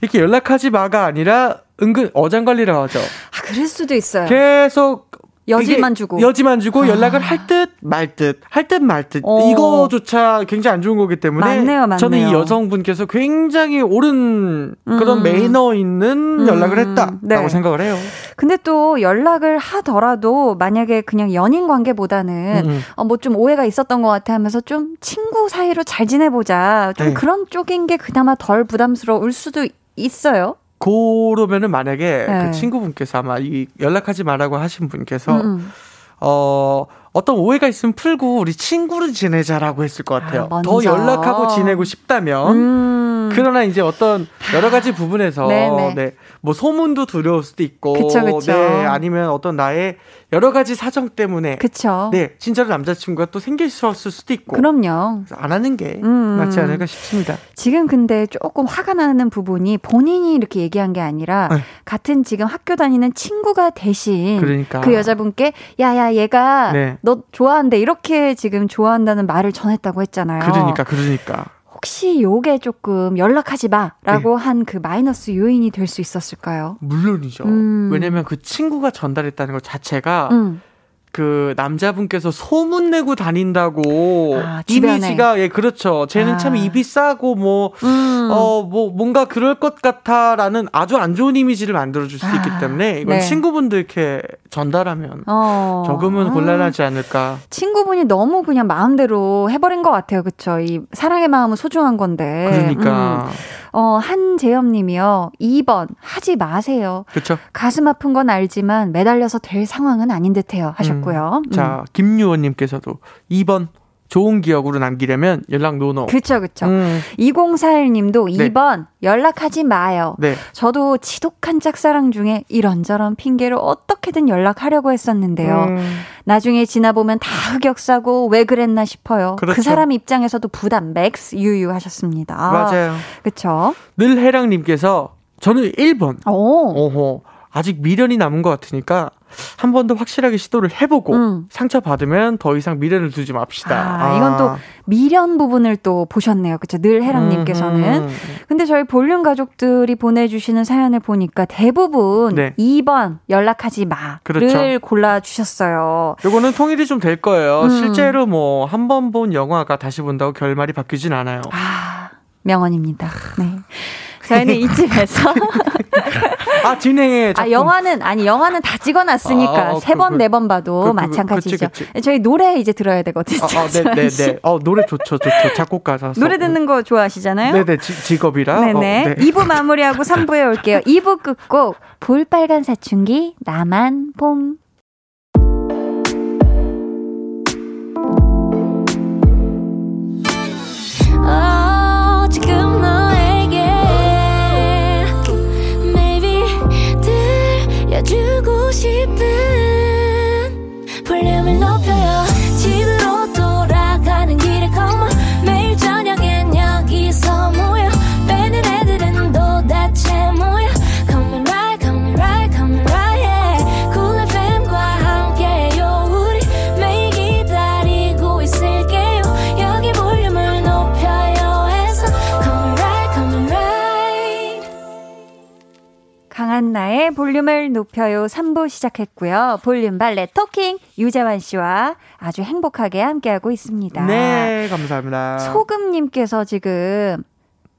이렇게 연락하지 마가 아니라 은근 어장관리라고 하죠. 아, 그럴 수도 있어요. 계속 여지만 주고 여지만 주고 아. 연락을 할 듯 말 듯 할 듯 말듯 어. 이거조차 굉장히 안 좋은 거기 때문에 맞네요, 맞네요. 저는 이 여성분께서 굉장히 옳은 그런 음. 매너 있는 연락을 음. 했다라고 네. 생각을 해요. 근데 또 연락을 하더라도 만약에 그냥 연인 관계보다는 음. 어, 뭐 좀 오해가 있었던 것 같아 하면서 좀 친구 사이로 잘 지내보자 좀 네. 그런 쪽인 게 그나마 덜 부담스러울 수도 있어요. 그러면은 만약에 그 네. 그 친구분께서 아마 이 연락하지 말라고 하신 분께서 음. 음. 어 어떤 오해가 있으면 풀고 우리 친구를 지내자라고 했을 것 같아요. 아, 더 연락하고 지내고 싶다면 음. 그러나 이제 어떤 여러 가지 부분에서 네, 네. 네. 뭐 소문도 두려울 수도 있고 그쵸, 그쵸. 네 아니면 어떤 나의 여러 가지 사정 때문에 그쵸. 네 진짜로 남자친구가 또 생길 수 있을 수도 있고 그럼요 안 하는 게 음. 맞지 않을까 싶습니다. 지금 근데 조금 화가 나는 부분이 본인이 이렇게 얘기한 게 아니라 네. 같은 지금 학교 다니는 친구가 대신 그러니까. 그 여자분께 야야 얘가 네. 너 좋아한대 이렇게 지금 좋아한다는 말을 전했다고 했잖아요. 그러니까 그러니까 혹시 요게 조금 연락하지 마라고 네. 한그 마이너스 요인이 될 수 있었을까요? 물론이죠. 음. 왜냐면 그 친구가 전달했다는 것 자체가 음. 그 남자분께서 소문 내고 다닌다고 아, 이미지가 예 그렇죠. 쟤는 아. 참 입이 싸고 뭐어뭐 음. 어, 뭐 뭔가 그럴 것 같아라는 아주 안 좋은 이미지를 만들어 줄수 있기 아, 때문에 이건 네. 친구분들께 전달하면 어. 조금은 곤란하지 않을까. 친구분이 너무 그냥 마음대로 해버린 것 같아요. 그쵸? 이 사랑의 마음은 소중한 건데. 그러니까. 음. 어, 한재엽 님이요. 2번, 하지 마세요. 그쵸. 가슴 아픈 건 알지만 매달려서 될 상황은 아닌 듯 해요. 하셨 고요. 음. 자, 김유원 님께서도 2번, 좋은 기억으로 남기려면 연락 no no. 그쵸, 그쵸. 음. 2041님도 네. 2번, 연락하지 마요. 네. 저도 지독한 짝사랑 중에 이런저런 핑계로 어떻게든 연락하려고 했었는데요. 음. 나중에 지나보면 다 흑역사고 왜 그랬나 싶어요. 그 그렇죠. 그 사람 입장에서도 부담 max 유유 하셨습니다. 맞아요. 그쵸. 늘 해랑님께서 저는 1번. 오. 오호. 아직 미련이 남은 것 같으니까 한 번 더 확실하게 시도를 해보고 음. 상처 받으면 더 이상 미련을 두지 맙시다. 아, 아. 이건 또 미련 부분을 또 보셨네요. 그쵸? 늘 해랑님께서는. 음, 음. 근데 저희 볼륨 가족들이 보내주시는 사연을 보니까 대부분 네. 2번 연락하지 마를 그렇죠. 골라주셨어요. 요거는 통일이 좀 될 거예요. 음. 실제로 뭐 한 번 본 영화가 다시 본다고 결말이 바뀌진 않아요. 아, 명언입니다. 네. 저희는 이쯤에서 아 진행해. 아 영화는 아니 영화는 다 찍어놨으니까 아, 아, 세번 그, 네번 그, 봐도 그, 그, 마찬가지죠. 그치, 그치. 저희 노래 이제 들어야 되거든요. 아, 아, 네, 네, 네. 어 노래 좋죠, 좋죠. 작곡가라서 노래 듣는 거 좋아하시잖아요. 네네 지, 직업이라. 네네. 어, 네. 2부 마무리하고 3부에 올게요. 2부 끝곡 볼빨간 사춘기 나만 봄. 강한나의 볼륨을 높여요 3부 시작했고요. 볼륨 발레 토킹 유재환 씨와 아주 행복하게 함께하고 있습니다. 네, 감사합니다. 소금님께서 지금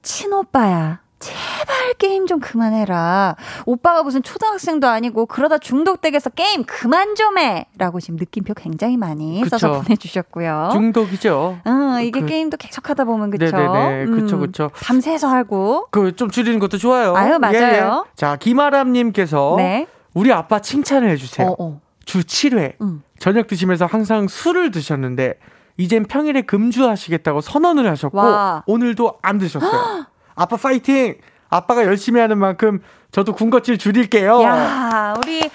친오빠야. 제발 게임 좀 그만해라. 오빠가 무슨 초등학생도 아니고 그러다 중독되겠어. 게임 그만 좀 해. 라고 지금 느낌표 굉장히 많이 그쵸. 써서 보내주셨고요. 중독이죠. 어, 이게 그, 게임도 계속 하다 보면 그쵸. 네네네. 음, 그쵸, 그쵸. 밤새서 하고. 그 좀 줄이는 것도 좋아요. 아유, 맞아요. 예, 예. 자, 김아람님께서. 네. 우리 아빠 칭찬을 해주세요. 어, 어. 주 7회. 음. 저녁 드시면서 항상 술을 드셨는데, 이젠 평일에 금주하시겠다고 선언을 하셨고, 와. 오늘도 안 드셨어요. 아빠 파이팅! 아빠가 열심히 하는 만큼 저도 군것질 줄일게요. 야, 우리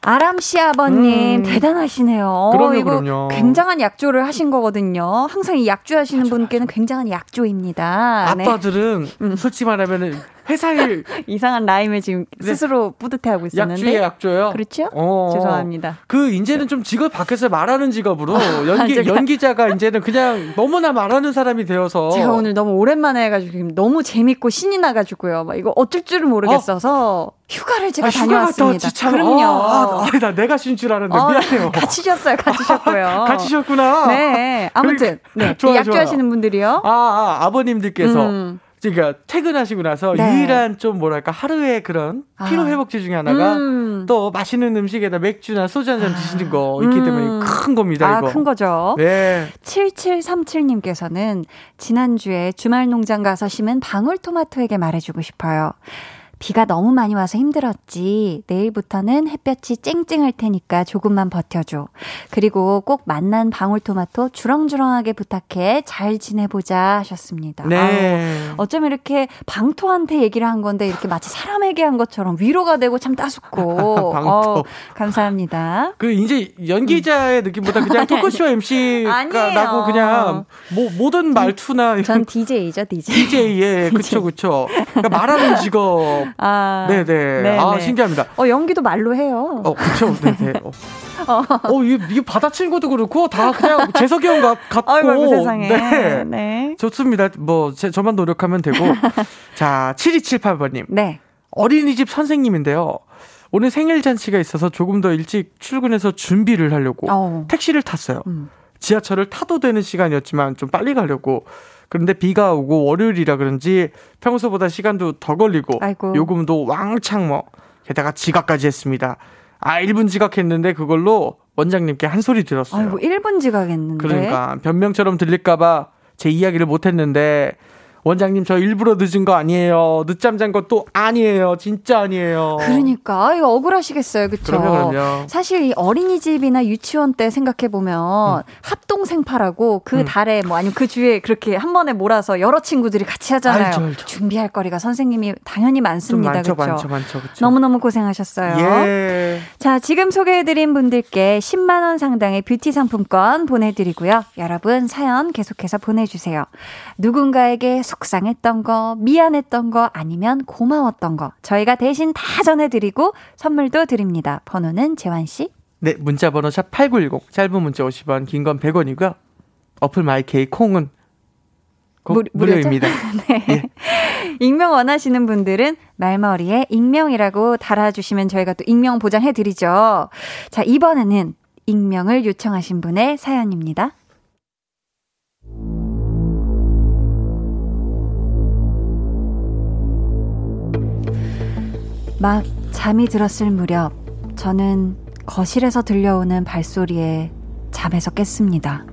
아람 씨 아버님 음. 대단하시네요. 그럼요, 이거 그럼요. 굉장한 약조를 하신 거거든요. 항상 이 약조 하시는 분께는 굉장한 약조입니다. 네. 아빠들은 네. 솔직히 말하면 회사일 이상한 라임을 지금 네. 스스로 뿌듯해하고 있었는데 약주의 약조요. 그렇죠? 어. 죄송합니다. 그 이제는 좀 직업 밖에서 말하는 직업으로 연기 아, 연기자가 이제는 그냥 너무나 말하는 사람이 되어서 제가 오늘 너무 오랜만에 해가지고 너무 재밌고 신이 나가지고요. 막 이거 어쩔 줄을 모르겠어서 어? 휴가를 제가 아, 다녀왔습니다. 휴가 그럼요. 아, 아, 나 내가 쉰줄 알았는데 어, 미안해요. 같이 쉬었어요. 같이 쉬었고요. 같이 쉬었구나. 네. 아무튼 네. 좋아, 약주하시는 분들이요. 아, 아 아버님들께서 음. 그러니까 퇴근하시고 나서 네. 유일한 좀 뭐랄까 하루의 그런 피로 아. 회복제 중에 하나가 음. 또 맛있는 음식에다 맥주나 소주 한잔 아. 드시는 거 있기 음. 때문에 큰 겁니다. 아, 이거. 큰 거죠. 네. 7737님께서는 지난주에 주말 농장 가서 심은 방울토마토에게 말해주고 싶어요. 비가 너무 많이 와서 힘들었지. 내일부터는 햇볕이 쨍쨍할 테니까 조금만 버텨줘. 그리고 꼭 만난 방울토마토 주렁주렁하게 부탁해. 잘 지내보자 하셨습니다. 네. 아우, 어쩜 이렇게 방토한테 얘기를 한 건데 이렇게 마치 사람에게 한 것처럼 위로가 되고 참 따숩고. 방토. 어, 감사합니다. 그 이제 연기자의 음. 느낌보다 그냥 토크쇼 MC가 나고 그냥 뭐 모든 말투나 전 DJ죠, DJ. DJ 예, 그쵸 그쵸. 그러니까 말하는 직업 아, 네네. 네네. 아, 신기합니다. 어, 연기도 말로 해요. 어, 그쵸. 네네. 어, 어, 어 이게, 이게 받아친 것도 그렇고, 다 그냥 재석이 형 같, 같고. 어이구, 세상에. 네. 네. 좋습니다. 뭐, 제, 저만 노력하면 되고. 자, 7278번님. 네. 어린이집 선생님인데요. 오늘 생일 잔치가 있어서 조금 더 일찍 출근해서 준비를 하려고 어. 택시를 탔어요. 음. 지하철을 타도 되는 시간이었지만 좀 빨리 가려고. 그런데 비가 오고 월요일이라 그런지 평소보다 시간도 더 걸리고 아이고. 요금도 왕창 뭐 게다가 지각까지 했습니다. 아, 1분 지각했는데 그걸로 원장님께 한 소리 들었어요. 아이고, 1분 지각했는데. 그러니까 변명처럼 들릴까 봐 제 이야기를 못 했는데 원장님 저 일부러 늦은 거 아니에요. 늦잠 잔 것도 아니에요. 진짜 아니에요. 그러니까 이거 억울하시겠어요. 그렇죠? 그럼요, 사실 이 어린이집이나 유치원 때 생각해 보면 음. 합동 생파라고 그 음. 달에 뭐 아니면 그 주에 그렇게 한 번에 몰아서 여러 친구들이 같이 하잖아요. 알죠, 알죠. 준비할 거리가 선생님이 당연히 많습니다. 많죠, 그렇죠? 많죠, 많죠, 그렇죠? 너무너무 고생하셨어요. 예. 자, 지금 소개해 드린 분들께 10만 원 상당의 뷰티 상품권 보내 드리고요. 여러분 사연 계속해서 보내 주세요. 누군가에게 속상했던 거, 미안했던 거, 아니면 고마웠던 거, 저희가 대신 다 전해드리고 선물도 드립니다. 번호는 재환씨? 네, 문자번호 샵 8910, 짧은 문자 50원, 긴 건 100원이고요. 어플 마이케이 콩은 무, 무료입니다. 네. 예. 익명 원하시는 분들은 말머리에 익명이라고 달아주시면 저희가 또 익명 보장해드리죠. 자, 이번에는 익명을 요청하신 분의 사연입니다. 막 잠이 들었을 무렵 저는 거실에서 들려오는 발소리에 잠에서 깼습니다.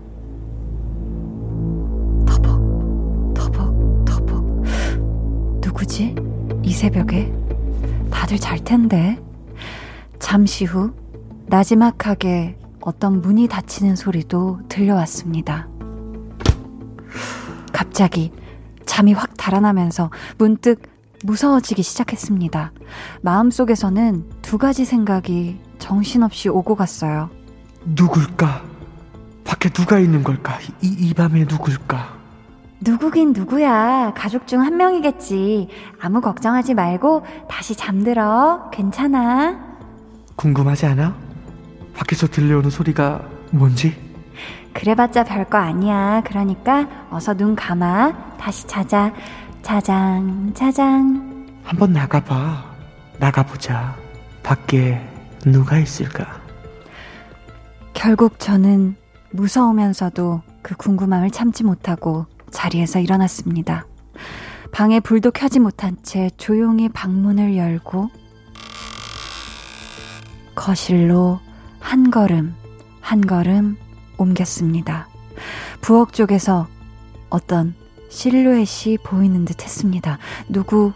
터벅, 터벅, 터벅. 누구지? 이 새벽에? 다들 잘 텐데. 잠시 후 나지막하게 어떤 문이 닫히는 소리도 들려왔습니다. 갑자기 잠이 확 달아나면서 문득 무서워지기 시작했습니다. 마음속에서는 두 가지 생각이 정신없이 오고 갔어요. 누굴까? 밖에 누가 있는 걸까? 이, 이 밤에 누굴까? 누구긴 누구야. 가족 중 한 명이겠지. 아무 걱정하지 말고 다시 잠들어. 괜찮아. 궁금하지 않아? 밖에서 들려오는 소리가 뭔지? 그래봤자 별거 아니야. 그러니까 어서 눈 감아. 다시 자자. 자장, 자장. 한번 나가봐. 나가보자. 밖에 누가 있을까? 결국 저는 무서우면서도 그 궁금함을 참지 못하고 자리에서 일어났습니다. 방에 불도 켜지 못한 채 조용히 방문을 열고 거실로 한 걸음, 한 걸음 옮겼습니다. 부엌 쪽에서 어떤 실루엣이 보이는 듯 했습니다. 누구?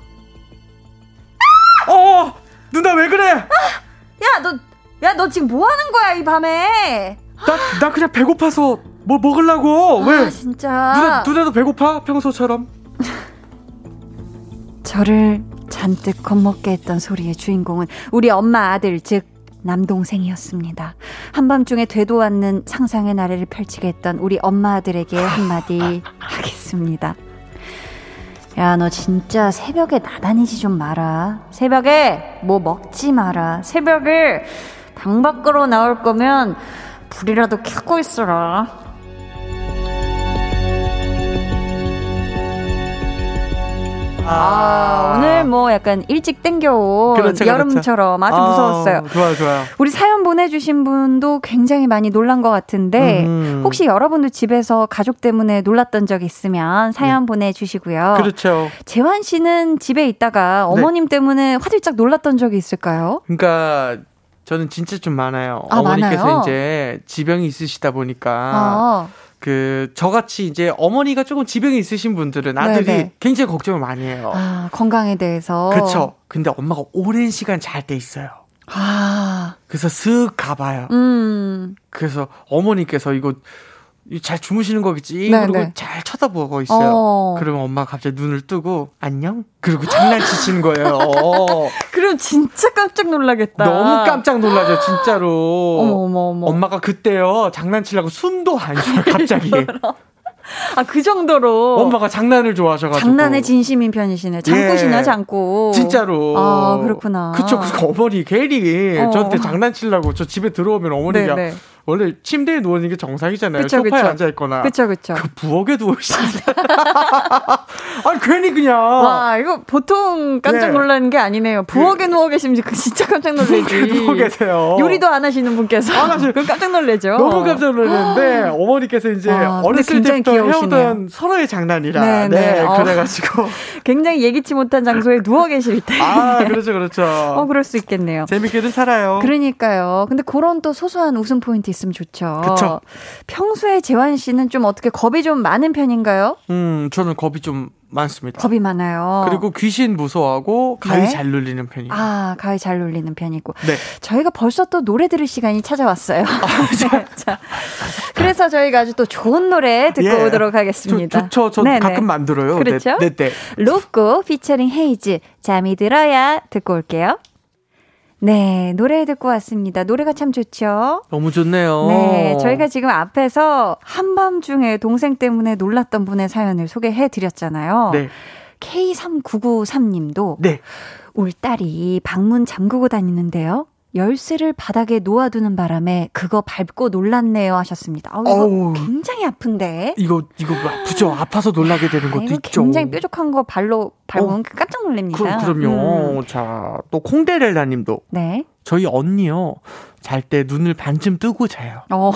어! 누나 왜 그래? 아, 야, 너, 야, 너 지금 뭐 하는 거야, 이 밤에? 나, 나 그냥 배고파서 뭐 먹으려고. 아, 왜? 진짜. 누나, 누나도 배고파? 평소처럼? 저를 잔뜩 겁먹게 했던 소리의 주인공은 우리 엄마 아들, 즉, 남동생이었습니다. 한밤중에 되도 않는 상상의 나래를 펼치게 했던 우리 엄마들에게 한마디 하겠습니다. 야, 너 진짜 새벽에 나다니지 좀 마라. 새벽에 뭐 먹지 마라. 새벽에 방 밖으로 나올 거면 불이라도 켜고 있어라. 아, 오늘 뭐 약간 일찍 땡겨온 그렇죠, 그렇죠. 여름처럼 그렇죠. 아주 아, 무서웠어요. 좋아요, 좋아요. 우리 사연 보내주신 분도 굉장히 많이 놀란 것 같은데 음. 혹시 여러분도 집에서 가족 때문에 놀랐던 적 있으면 사연 네. 보내주시고요. 그렇죠. 재환 씨는 집에 있다가 네. 어머님 네. 때문에 화들짝 놀랐던 적이 있을까요? 그러니까 저는 진짜 좀 많아요. 아, 어머니께서 많아요? 이제 지병이 있으시다 보니까. 아. 그 저같이 이제 어머니가 조금 지병이 있으신 분들은 아들이 네네. 굉장히 걱정을 많이 해요. 아, 건강에 대해서. 그렇죠. 근데 엄마가 오랜 시간 잘 때 있어요. 아. 그래서 쓱 가봐요. 음. 그래서 어머니께서 이거 잘 주무시는 거겠지. 네네. 그리고 잘 쳐다보고 있어요. 어. 그러면 엄마가 갑자기 눈을 뜨고 안녕? 그리고 장난치시는 거예요. 그럼 진짜 깜짝 놀라겠다. 너무 깜짝 놀라죠, 진짜로. 어머 어머 어머. 엄마가 그때요 장난치려고 숨도 안 쉬어요, 갑자기. 아, 그 정도로. 엄마가 장난을 좋아하셔가지고. 장난에 진심인 편이시네. 장꾸시나, 예. 장꾸. 진짜로. 아, 그렇구나. 그쵸. 그 어머니 괜히 어. 저한테 장난치려고 저 집에 들어오면 어머니가 네네. 네. 원래 침대에 누워 있는 게 정상이잖아요. 그쵸, 소파에 앉아 있거나. 그쵸, 그쵸. 그 부엌에 누워 있어요. 아니 괜히 그냥. 와 이거 보통 깜짝 네. 놀라는 게 아니네요. 부엌에 네. 누워 계시면 진짜 깜짝 놀래지. 누워 계세요. 요리도 안 하시는 분께서. 안 하세요. 그럼 깜짝 놀래죠. 너무 깜짝 놀랐는데 어머니께서 이제 와, 어렸을 때부터 귀여우시네요. 해오던 서로의 장난이라. 네, 네. 네 어. 그래가지고 굉장히 예기치 못한 장소에 누워 계실 때. 아 그렇죠, 그렇죠. 어 그럴 수 있겠네요. 재밌게도 살아요. 그러니까요. 근데 그런 또 소소한 웃음 포인트 있으면 좋죠. 그렇죠. 평소에 재환 씨는 좀 어떻게 겁이 좀 많은 편인가요? 음, 저는 겁이 좀 많습니다. 겁이 많아요. 그리고 귀신 무서워하고 가위 네? 잘 눌리는 편이고. 아, 가위 잘 눌리는 편이고. 네. 저희가 벌써 또 노래 들을 시간이 찾아왔어요. 아, 네. 자, 그래서 저희가 아주 또 좋은 노래 듣고 예. 오도록 하겠습니다. 저, 저, 저 네네. 가끔 만들어요. 그렇죠? 네, 네. 네. 로꼬 피처링 헤이즈 잠이 들어야 듣고 올게요. 네, 노래 듣고 왔습니다. 노래가 참 좋죠? 너무 좋네요. 네, 저희가 지금 앞에서 한밤중에 동생 때문에 놀랐던 분의 사연을 소개해 드렸잖아요. 네. K3993님도 네. 울 딸이 방문 잠그고 다니는데요. 열쇠를 바닥에 놓아두는 바람에 그거 밟고 놀랐네요 하셨습니다. 아, 이거 어우, 굉장히 아픈데. 이거 이거 뭐 아프죠. 아파서 놀라게 되는 것도 이거 있죠. 굉장히 뾰족한 거 발로 밟으면 어, 깜짝 놀랍니다. 그, 럼요 음. 자, 또 콩데렐라님도. 네. 저희 언니요. 잘 때 눈을 반쯤 뜨고 자요. 어.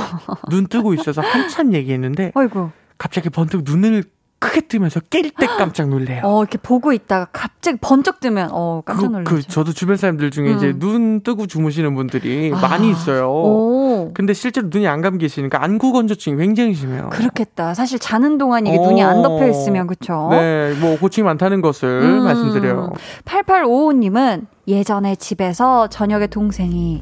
눈 뜨고 있어서 한참 얘기했는데. 어이구. 갑자기 번뜩 눈을 크게 뜨면서 깰 때 깜짝 놀래요. 어, 이렇게 보고 있다가 갑자기 번쩍 뜨면 어, 깜짝 놀라죠. 그, 그 저도 주변 사람들 중에 음. 이제 눈 뜨고 주무시는 분들이 아. 많이 있어요. 오. 근데 실제로 눈이 안 감기시니까 안구 건조증이 굉장히 심해요. 그렇겠다. 사실 자는 동안 이게 어. 눈이 안 덮여 있으면 그렇죠. 네, 뭐 고충이 많다는 것을 음. 말씀드려요. 8855님은 예전에 집에서 저녁에 동생이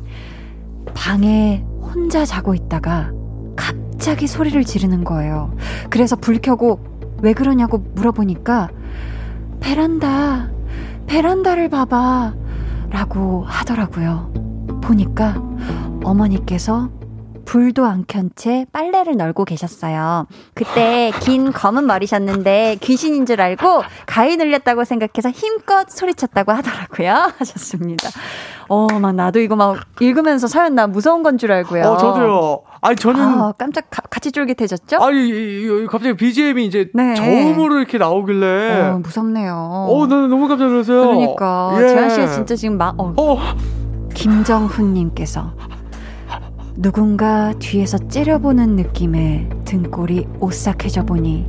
방에 혼자 자고 있다가 갑자기 소리를 지르는 거예요. 그래서 불 켜고 왜 그러냐고 물어보니까 베란다, 베란다를 봐봐. 라고 하더라고요. 보니까 어머니께서 불도 안 켠 채 빨래를 널고 계셨어요. 그때 긴 검은 머리셨는데 귀신인 줄 알고 가위 눌렸다고 생각해서 힘껏 소리쳤다고 하더라고요. 하셨습니다. 어, 막 나도 이거 막 읽으면서 사연 나 무서운 건 줄 알고요. 어, 저도요. 아니 저는 아, 깜짝 가, 같이 쫄깃해졌죠? 아니 갑자기 BGM이 이제 네. 저음으로 이렇게 나오길래 어, 무섭네요. 어, 나는 너무 깜짝 놀랐어요. 그러니까 예. 재한 씨가 진짜 지금 막 어. 어. 김정훈님께서 누군가 뒤에서 째려보는 느낌에 등골이 오싹해져 보니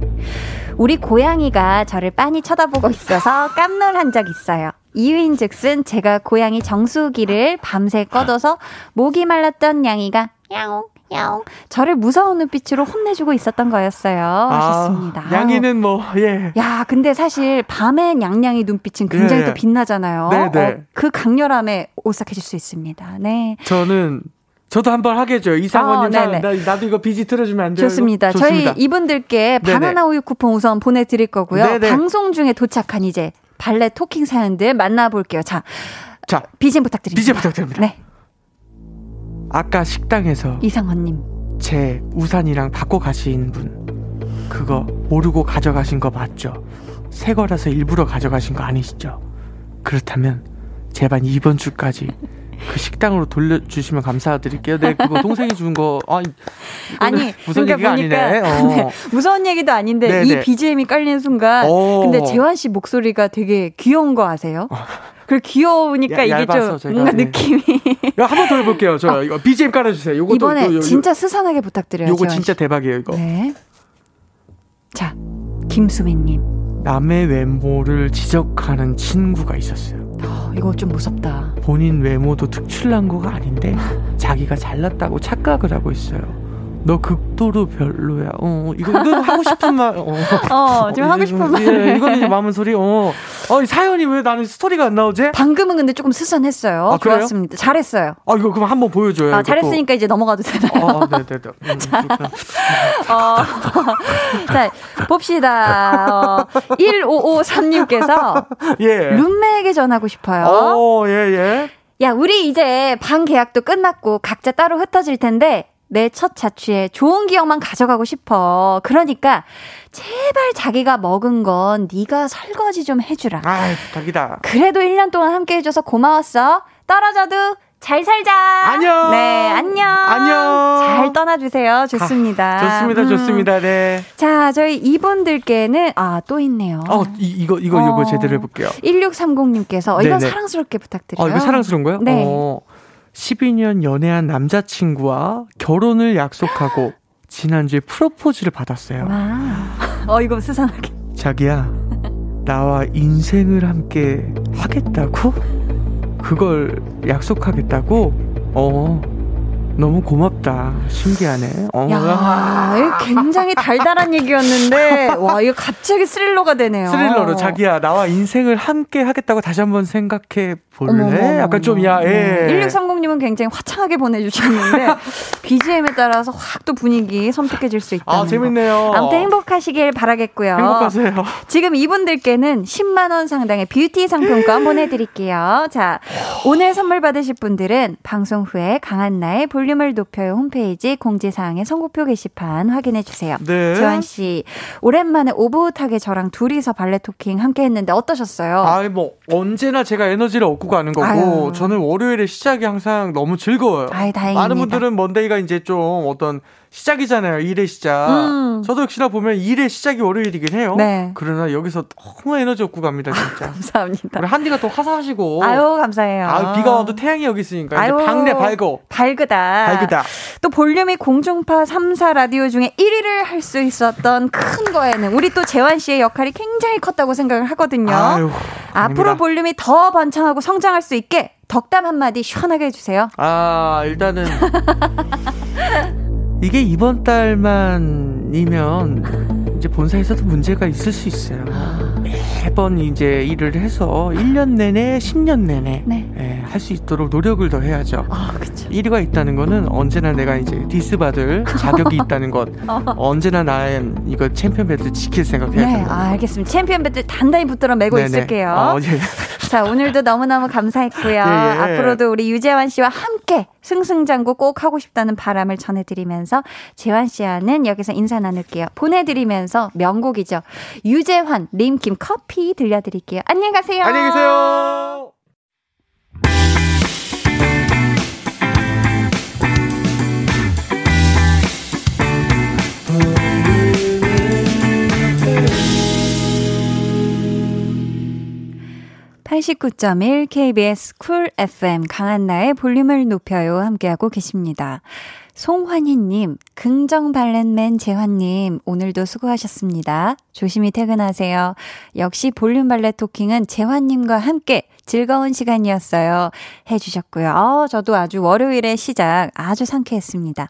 우리 고양이가 저를 빤히 쳐다보고 있어서 깜놀한 적 있어요. 이유인 즉슨 제가 고양이 정수기를 밤새 꺼둬서 목이 말랐던 양이가 야옹 야옹 저를 무서운 눈빛으로 혼내주고 있었던 거였어요. 아, 하셨습니다. 양이는 뭐 예. 야 근데 사실 밤에 냥냥이 눈빛은 굉장히 네. 또 빛나잖아요. 네, 네. 어, 그 강렬함에 오싹해질 수 있습니다. 네. 저는 저도 한번 해줘요. 이상원님 어, 나, 나도 이거 비지 틀어주면 안 돼요? 좋습니다. 좋습니다. 저희 이분들께 네네. 바나나 우유 쿠폰 우선 보내드릴 거고요. 네네. 방송 중에 도착한 이제 발레 토킹 사연들 만나볼게요. 자, 자 BGM 부탁드립니다. BGM 부탁드립니다. 네. 아까 식당에서 이상원님 제 우산이랑 바꿔 가신 분 그거 모르고 가져가신 거 맞죠? 새 거라서 일부러 가져가신 거 아니시죠? 그렇다면 제발 이번 주까지 그 식당으로 돌려주시면 감사드릴게요. 네, 그거 동생이 준 거. 아, 아니, 무슨 그러니까 얘기가 아니네. 어. 네, 무서운 얘기도 아닌데 네네. 이 네. BGM이 깔리는 순간. 오. 어. 근데 재환 씨 목소리가 되게 귀여운 거 아세요? 어. 그 귀여우니까 야, 이게 좀 뭔가 네. 느낌이. 한 번 더 해볼게요. 저 아, 이거 BGM 깔아주세요. 요거 이번에 요, 요, 진짜 스산하게 부탁드려요. 요거 진짜 대박이에요. 이거. 네. 자, 김수민님. 남의 외모를 지적하는 친구가 있었어요. 어, 이거 좀 무섭다. 본인 외모도 특출난 거가 아닌데 자기가 잘났다고 착각을 하고 있어요. 너 극도로 별로야. 어, 이거, 이거 하고 싶은 말. 어, 어 지금 하고 싶은 말. 예, 이거는 이제 마음은 소리. 어, 어, 사연이 왜 나는 스토리가 안 나오지? 방금은 근데 조금 스산했어요. 아, 좋았습니다. 잘했어요. 아, 이거 그럼 한번 보여줘요. 아, 잘했으니까 이제 넘어가도 되나요? 아, 네, 네, 네. 음, 자, 어, 자, 봅시다. 어, 1553님께서 예. 룸메에게 전하고 싶어요. 어, 예, 예. 야, 우리 이제 방 계약도 끝났고 각자 따로 흩어질 텐데 내 첫 자취에 좋은 기억만 가져가고 싶어. 그러니까 제발 자기가 먹은 건 네가 설거지 좀 해주라. 아, 부탁이다. 그래도 1년 동안 함께 해줘서 고마웠어. 떨어져도 잘 살자. 안녕. 네, 안녕. 안녕. 잘 떠나주세요. 좋습니다. 아, 좋습니다. 음. 좋습니다. 네. 자, 저희 이분들께는, 아, 또 있네요. 어, 이, 이거, 이거, 이거 어, 제대로 해볼게요. 1630님께서, 어, 이거 사랑스럽게 부탁드려요. 아, 이거 사랑스러운 거요? 네. 어, 12년 연애한 남자친구와 결혼을 약속하고, 지난주에 프로포즈를 받았어요. 와. 어, 이거 수상하게. 자기야, 나와 인생을 함께 하겠다고? 그걸 약속하겠다고? 어. 너무 고맙다. 신기하네. 어. 야, 굉장히 달달한 얘기였는데, 와, 이거 갑자기 스릴러가 되네요. 스릴러로 자기야, 나와 인생을 함께 하겠다고 다시 한번 생각해 볼래? 어머머머. 약간 좀, 야, 예. 1630님은 굉장히 화창하게 보내주셨는데, BGM에 따라서 확 또 분위기 선택해질 수 있다. 아, 재밌네요. 아무튼 행복하시길 바라겠고요. 행복하세요. 지금 이분들께는 10만 원 상당의 뷰티 상품권 보내드릴게요. 자, 오늘 선물 받으실 분들은 방송 후에 강한 나의 볼 륨을 높여요 홈페이지 공지사항의 선곡표 게시판 확인해 주세요. 네. 재환 씨, 오랜만에 오붓하게 저랑 둘이서 발레 토킹 함께 했는데 어떠셨어요? 아, 뭐, 언제나 제가 에너지를 얻고 가는 거고, 아유. 저는 월요일에 시작이 항상 너무 즐거워요. 아이, 다행입니다. 많은 분들은 먼데이가 이제 좀 어떤 시작이잖아요. 일의 시작. 음. 저도 역시나 보면 일의 시작이 월요일이긴 해요. 네. 그러나 여기서 너무 에너지 얻고 갑니다, 진짜. 감사합니다. 우리 한디가 또 화사하시고. 아유, 감사해요. 아, 비가 와도 태양이 여기 있으니까 아유, 밝네 밝어. 밝으다. 밝으다. 또 볼륨이 공중파 3사 라디오 중에 1위를 할 수 있었던 큰 거에는 우리 또 재환 씨의 역할이 굉장히 컸다고 생각을 하거든요. 아유, 앞으로 볼륨이 더 번창하고 성장할 수 있게 덕담 한마디 시원하게 해주세요. 아, 일단은. 이게 이번 달만이면 이제 본사에서도 문제가 있을 수 있어요. 매번 이제 일을 해서 1년 내내, 10년 내내 네. 예, 할수 있도록 노력을 더 해야죠. 아, 그쵸. 1위가 있다는 거는 언제나 내가 이제 디스 받을 자격이 있다는 것. 어. 언제나 나의 이거 챔피언 벨트 지킬 생각해야 네, 아, 알겠습니다. 챔피언 벨트 단단히 붙들어 매고 네네. 있을게요. 어, 예. 자, 오늘도 너무너무 감사했고요. 예, 예. 앞으로도 우리 유재환 씨와 함께 승승장구 꼭 하고 싶다는 바람을 전해드리면서 재환 씨와는 여기서 인사 나눌게요. 보내드리면서 명곡이죠. 유재환, 림킴 커피 들려드릴게요. 안녕히 가세요. 안녕히 계세요. (89.1) KBS 쿨 FM 강한나의 볼륨을 높여요 함께하고 계십니다. 송환희님, 긍정 발렌맨 재환님, 오늘도 수고하셨습니다. 조심히 퇴근하세요. 역시 볼륨 발레 토킹은 재환님과 함께 즐거운 시간이었어요. 해주셨고요. 어, 저도 아주 월요일의 시작 아주 상쾌했습니다.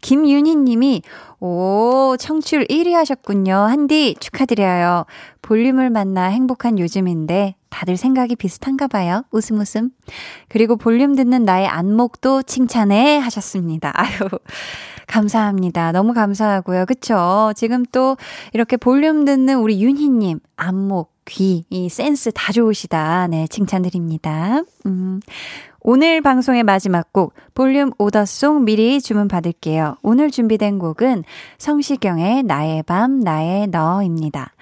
김윤희 님이, 오, 청취율 1위 하셨군요. 한디 축하드려요. 볼륨을 만나 행복한 요즘인데 다들 생각이 비슷한가 봐요. 웃음 웃음. 그리고 볼륨 듣는 나의 안목도 칭찬해 하셨습니다. 아유. 감사합니다. 너무 감사하고요. 그쵸? 지금 또 이렇게 볼륨 듣는 우리 윤희 님, 안목, 귀, 이 센스 다 좋으시다. 네, 칭찬드립니다. 음. 오늘 방송의 마지막 곡 볼륨 order song 미리 주문 받을게요. 오늘 준비된 곡은 성시경의 나의 밤 나의 너입니다.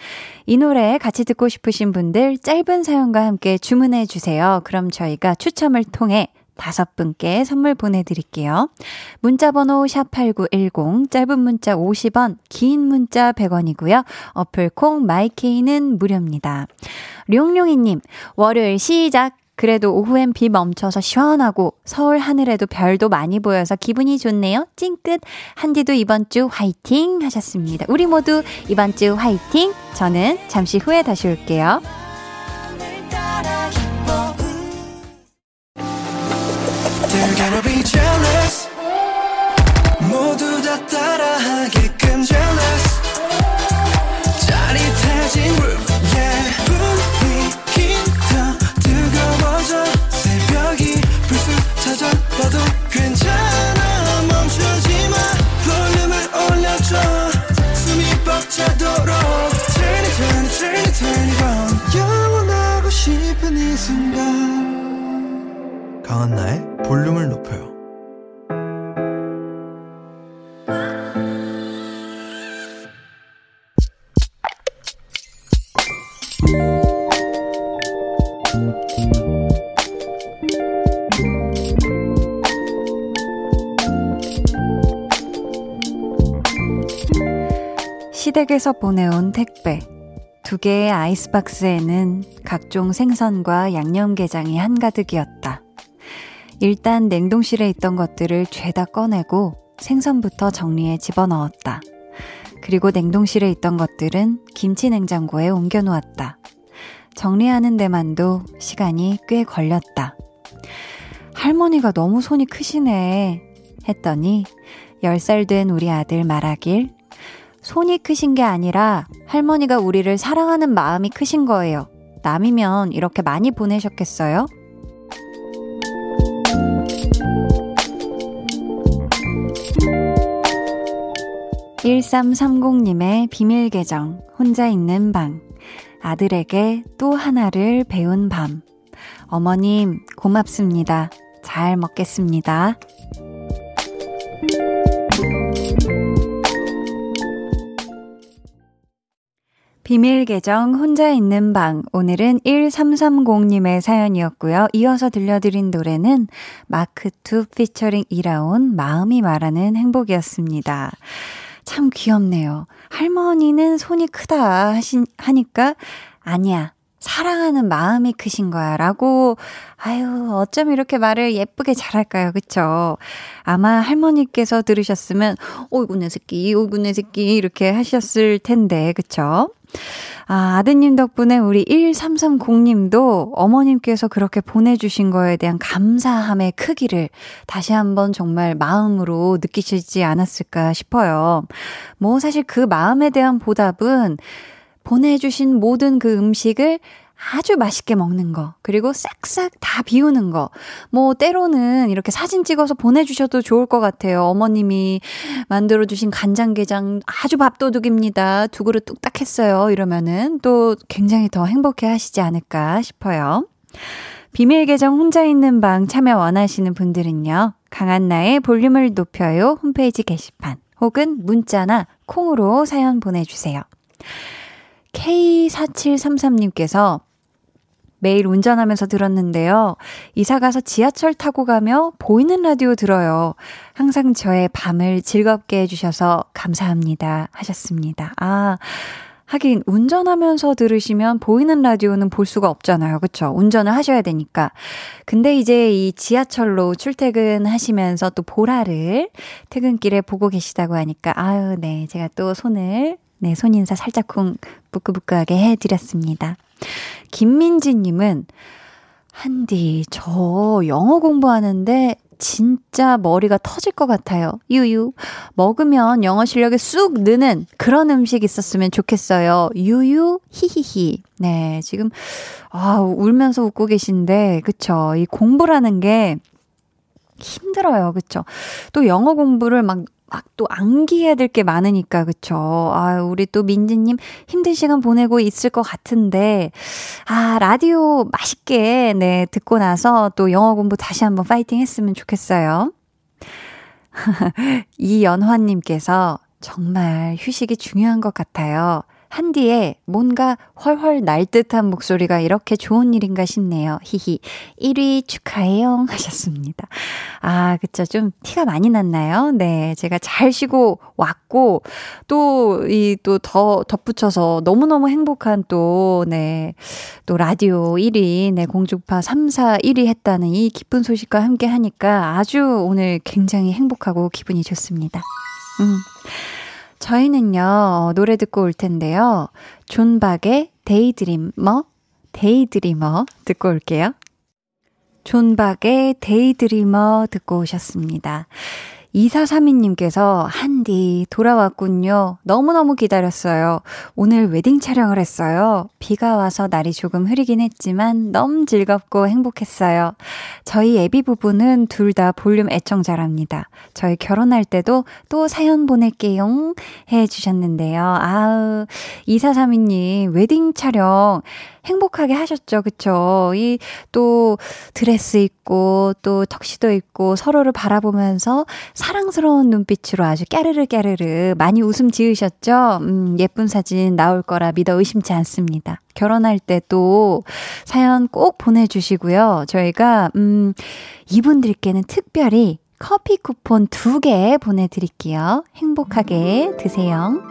이 노래 같이 듣고 싶으신 분들 짧은 사연과 함께 주문해 주세요. 그럼 저희가 추첨을 통해 다섯 분께 선물 보내드릴게요. 문자번호 샵8910, 짧은 문자 50원, 긴 문자 100원이고요. 어플콩 마이케이는 무료입니다. 룡룡이님, 월요일 시작! 그래도 오후엔 비 멈춰서 시원하고 서울 하늘에도 별도 많이 보여서 기분이 좋네요. 찡긋. 한디도 이번 주 화이팅 하셨습니다. 우리 모두 이번 주 화이팅. 저는 잠시 후에 다시 올게요. 모두 다 따라하게 댁에서 보내온 택배. 두 개의 아이스박스에는 각종 생선과 양념게장이 한가득이었다. 일단 냉동실에 있던 것들을 죄다 꺼내고 생선부터 정리해 집어넣었다. 그리고 냉동실에 있던 것들은 김치 냉장고에 옮겨 놓았다. 정리하는 데만도 시간이 꽤 걸렸다. 할머니가 너무 손이 크시네. 했더니 10살 된 우리 아들 말하길 손이 크신 게 아니라 할머니가 우리를 사랑하는 마음이 크신 거예요. 남이면 이렇게 많이 보내셨겠어요? 1330님의 비밀 계정, 혼자 있는 방. 아들에게 또 하나를 배운 밤. 어머님, 고맙습니다. 잘 먹겠습니다. 비밀 계정 혼자 있는 방 오늘은 1330님의 사연이었고요. 이어서 들려드린 노래는 마크2 피처링 이라온 마음이 말하는 행복이었습니다. 참 귀엽네요. 할머니는 손이 크다 하신, 하니까 아니야. 사랑하는 마음이 크신 거야. 라고, 아유, 어쩜 이렇게 말을 예쁘게 잘할까요? 그쵸? 아마 할머니께서 들으셨으면, 오이구, 내 새끼, 오이구, 내 새끼, 이렇게 하셨을 텐데, 그쵸? 아, 아드님 덕분에 우리 1330님도 어머님께서 그렇게 보내주신 거에 대한 감사함의 크기를 다시 한번 정말 마음으로 느끼시지 않았을까 싶어요. 뭐 사실 그 마음에 대한 보답은 보내주신 모든 그 음식을 아주 맛있게 먹는 거, 그리고 싹싹 다 비우는 거. 뭐, 때로는 이렇게 사진 찍어서 보내주셔도 좋을 것 같아요. 어머님이 만들어주신 간장게장 아주 밥도둑입니다. 두 그릇 뚝딱 했어요. 이러면은 또 굉장히 더 행복해 하시지 않을까 싶어요. 비밀 계정 혼자 있는 방 참여 원하시는 분들은요. 강한나의 볼륨을 높여요 홈페이지 게시판 혹은 문자나 콩으로 사연 보내주세요. K4733님께서 매일 운전하면서 들었는데요. 이사 가서 지하철 타고 가며 보이는 라디오 들어요. 항상 저의 밤을 즐겁게 해주셔서 감사합니다. 하셨습니다. 아, 하긴 운전하면서 들으시면 보이는 라디오는 볼 수가 없잖아요. 그쵸? 운전을 하셔야 되니까. 근데 이제 이 지하철로 출퇴근하시면서 또 보라를 퇴근길에 보고 계시다고 하니까 아유, 네. 제가 또 손을 네, 손인사 살짝쿵 부끄부끄하게 해드렸습니다. 김민지님은, 한디, 저 영어 공부하는데 진짜 머리가 터질 것 같아요. 유유. 먹으면 영어 실력이 쑥 느는 그런 음식 있었으면 좋겠어요. 유유, 히히히. 네, 지금, 아, 울면서 웃고 계신데, 그쵸. 이 공부라는 게 힘들어요. 그쵸. 또 영어 공부를 막 막또 암기해야 될 게 많으니까, 그쵸? 아, 우리 또 민지님 힘든 시간 보내고 있을 것 같은데, 아, 라디오 맛있게, 네, 듣고 나서 또 영어 공부 다시 한번 파이팅 했으면 좋겠어요. 이연화님께서 정말 휴식이 중요한 것 같아요. 한디에 뭔가 훨훨 날 듯한 목소리가 이렇게 좋은 일인가 싶네요. 히히. 1위 축하해요. 하셨습니다. 아, 그쵸. 좀 티가 많이 났나요? 네. 제가 잘 쉬고 왔고, 또, 이, 또 더 덧붙여서 너무너무 행복한 또, 네. 또 라디오 1위, 네. 공주파 3, 4, 1위 했다는 이 기쁜 소식과 함께 하니까 아주 오늘 굉장히 행복하고 기분이 좋습니다. 음. 저희는요, 노래 듣고 올 텐데요. 존박의 Daydreamer, Daydreamer 듣고 올게요. 존박의 Daydreamer 듣고 오셨습니다. 2432님께서 한디 돌아왔군요. 너무너무 기다렸어요. 오늘 웨딩 촬영을 했어요. 비가 와서 날이 조금 흐리긴 했지만 너무 즐겁고 행복했어요. 저희 애비 부부는 둘 다 볼륨 애청자랍니다. 저희 결혼할 때도 또 사연 보낼게요. 해 주셨는데요. 아우, 2432님 웨딩 촬영 행복하게 하셨죠. 그쵸? 이 또 드레스 입고 또 턱시도 입고 서로를 바라보면서 사랑스러운 눈빛으로 아주 깨르르 깨르르 많이 웃음 지으셨죠? 음, 예쁜 사진 나올 거라 믿어 의심치 않습니다. 결혼할 때 또 사연 꼭 보내주시고요. 저희가, 음, 이분들께는 특별히 커피 쿠폰 두 개 보내드릴게요. 행복하게 드세요.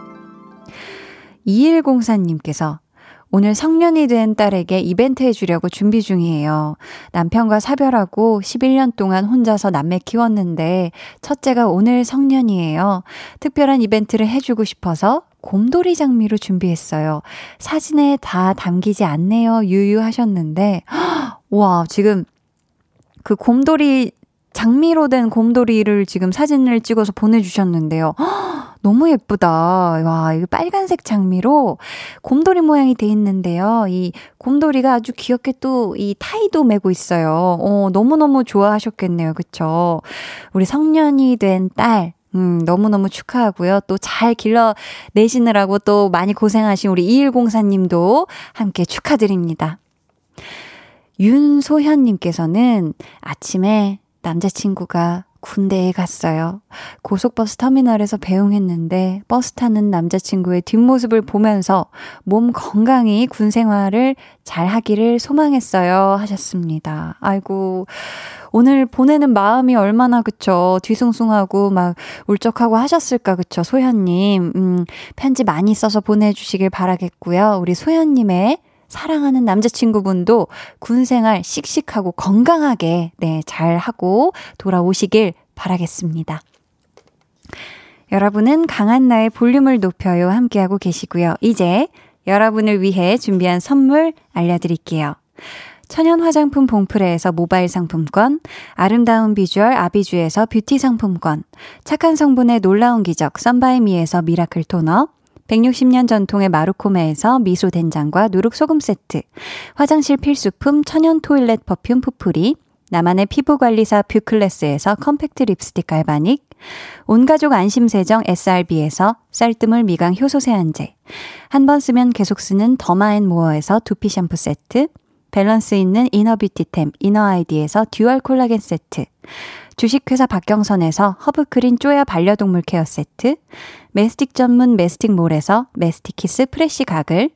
2104님께서 오늘 성년이 된 딸에게 이벤트 해주려고 준비 중이에요. 남편과 사별하고 11년 동안 혼자서 남매 키웠는데 첫째가 오늘 성년이에요. 특별한 이벤트를 해주고 싶어서 곰돌이 장미로 준비했어요. 사진에 다 담기지 않네요. 유유하셨는데, 와, 지금 그 곰돌이 장미로 된 곰돌이를 지금 사진을 찍어서 보내주셨는데요. 너무 예쁘다. 와, 이거 빨간색 장미로 곰돌이 모양이 돼 있는데요. 이 곰돌이가 아주 귀엽게 또 이 타이도 메고 있어요. 어, 너무너무 좋아하셨겠네요. 그쵸? 우리 성년이 된 딸, 음, 너무너무 축하하고요. 또 잘 길러내시느라고 또 많이 고생하신 우리 2104님도 함께 축하드립니다. 윤소현님께서는 아침에 남자친구가 군대에 갔어요. 고속버스 터미널에서 배웅했는데 버스 타는 남자친구의 뒷모습을 보면서 몸 건강히 군 생활을 잘 하기를 소망했어요. 하셨습니다. 아이고, 오늘 보내는 마음이 얼마나 그쵸. 뒤숭숭하고 막 울적하고 하셨을까 그쵸. 소현님. 음, 편지 많이 써서 보내주시길 바라겠고요. 우리 소현님의 사랑하는 남자친구분도 군 생활 씩씩하고 건강하게, 네, 잘 하고 돌아오시길 바라겠습니다. 여러분은 강한나의 볼륨을 높여요 함께하고 계시고요. 이제 여러분을 위해 준비한 선물 알려드릴게요. 천연 화장품 봉프레에서 모바일 상품권, 아름다운 비주얼 아비주에서 뷰티 상품권, 착한 성분의 놀라운 기적 썬바이미에서 miracle 토너, 160년 전통의 마루코메에서 미소 된장과 누룩 소금 세트, 화장실 필수품 천연 toilet perfume 푸푸리, 나만의 피부관리사 뷰클래스에서 compact 립스틱 갈바닉, 온가족 안심세정 SRB에서 쌀뜨물 미강 효소 세안제, 한 번 쓰면 계속 쓰는 더마앤모어에서 두피 샴푸 세트, 밸런스 있는 inner beauty템 이너아이디에서 dual 콜라겐 세트, 주식회사 박경선에서 허브크린 쪼야 반려동물 케어 세트, mastic 전문 메스틱몰에서 메스틱키스 fresh 가글,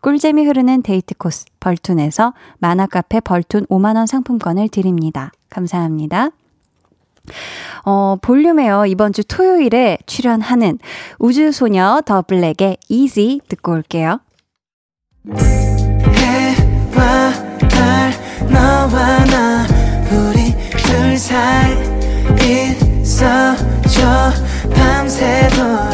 꿀잼이 흐르는 데이트 코스 벌툰에서 만화카페 벌툰 5만원 상품권을 드립니다. 감사합니다. 어, 볼륨에요. 이번 주 토요일에 출연하는 우주소녀 더 블랙의 Easy 듣고 올게요. 해와 달, 너와 나, 우리 둘 사이 있어줘, 밤새도록.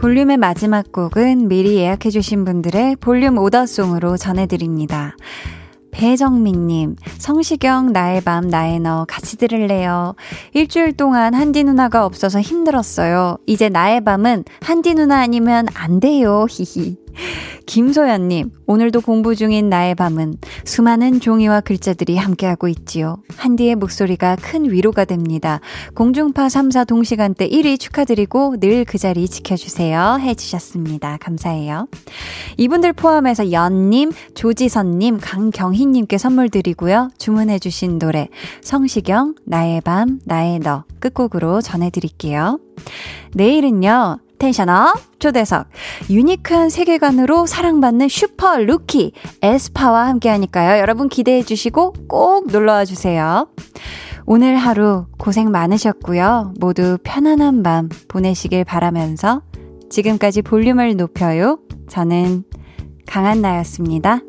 볼륨의 마지막 곡은 미리 예약해주신 분들의 볼륨 오더송으로 전해드립니다. 배정민님, 성시경, 나의 밤, 나의 너, 같이 들을래요. 일주일 동안 한디 누나가 없어서 힘들었어요. 이제 나의 밤은 한디 누나 아니면 안 돼요. 히히. 김소연님, 오늘도 공부 중인 나의 밤은 수많은 종이와 글자들이 함께하고 있지요. 한디의 목소리가 큰 위로가 됩니다. 공중파 3사 동시간대 1위 축하드리고 늘 그 자리 지켜주세요. 해주셨습니다. 감사해요. 이분들 포함해서 연님, 조지선님, 강경희님께 선물 드리고요. 주문해주신 노래, 성시경, 나의 밤, 나의 너, 끝곡으로 전해드릴게요. 내일은요, tension up 초대석 unique한 세계관으로 사랑받는 슈퍼 루키 에스파와 함께하니까요. 여러분 기대해 주시고 꼭 놀러와 주세요. 오늘 하루 고생 많으셨고요. 모두 편안한 밤 보내시길 바라면서 지금까지 볼륨을 높여요. 저는 강한나였습니다.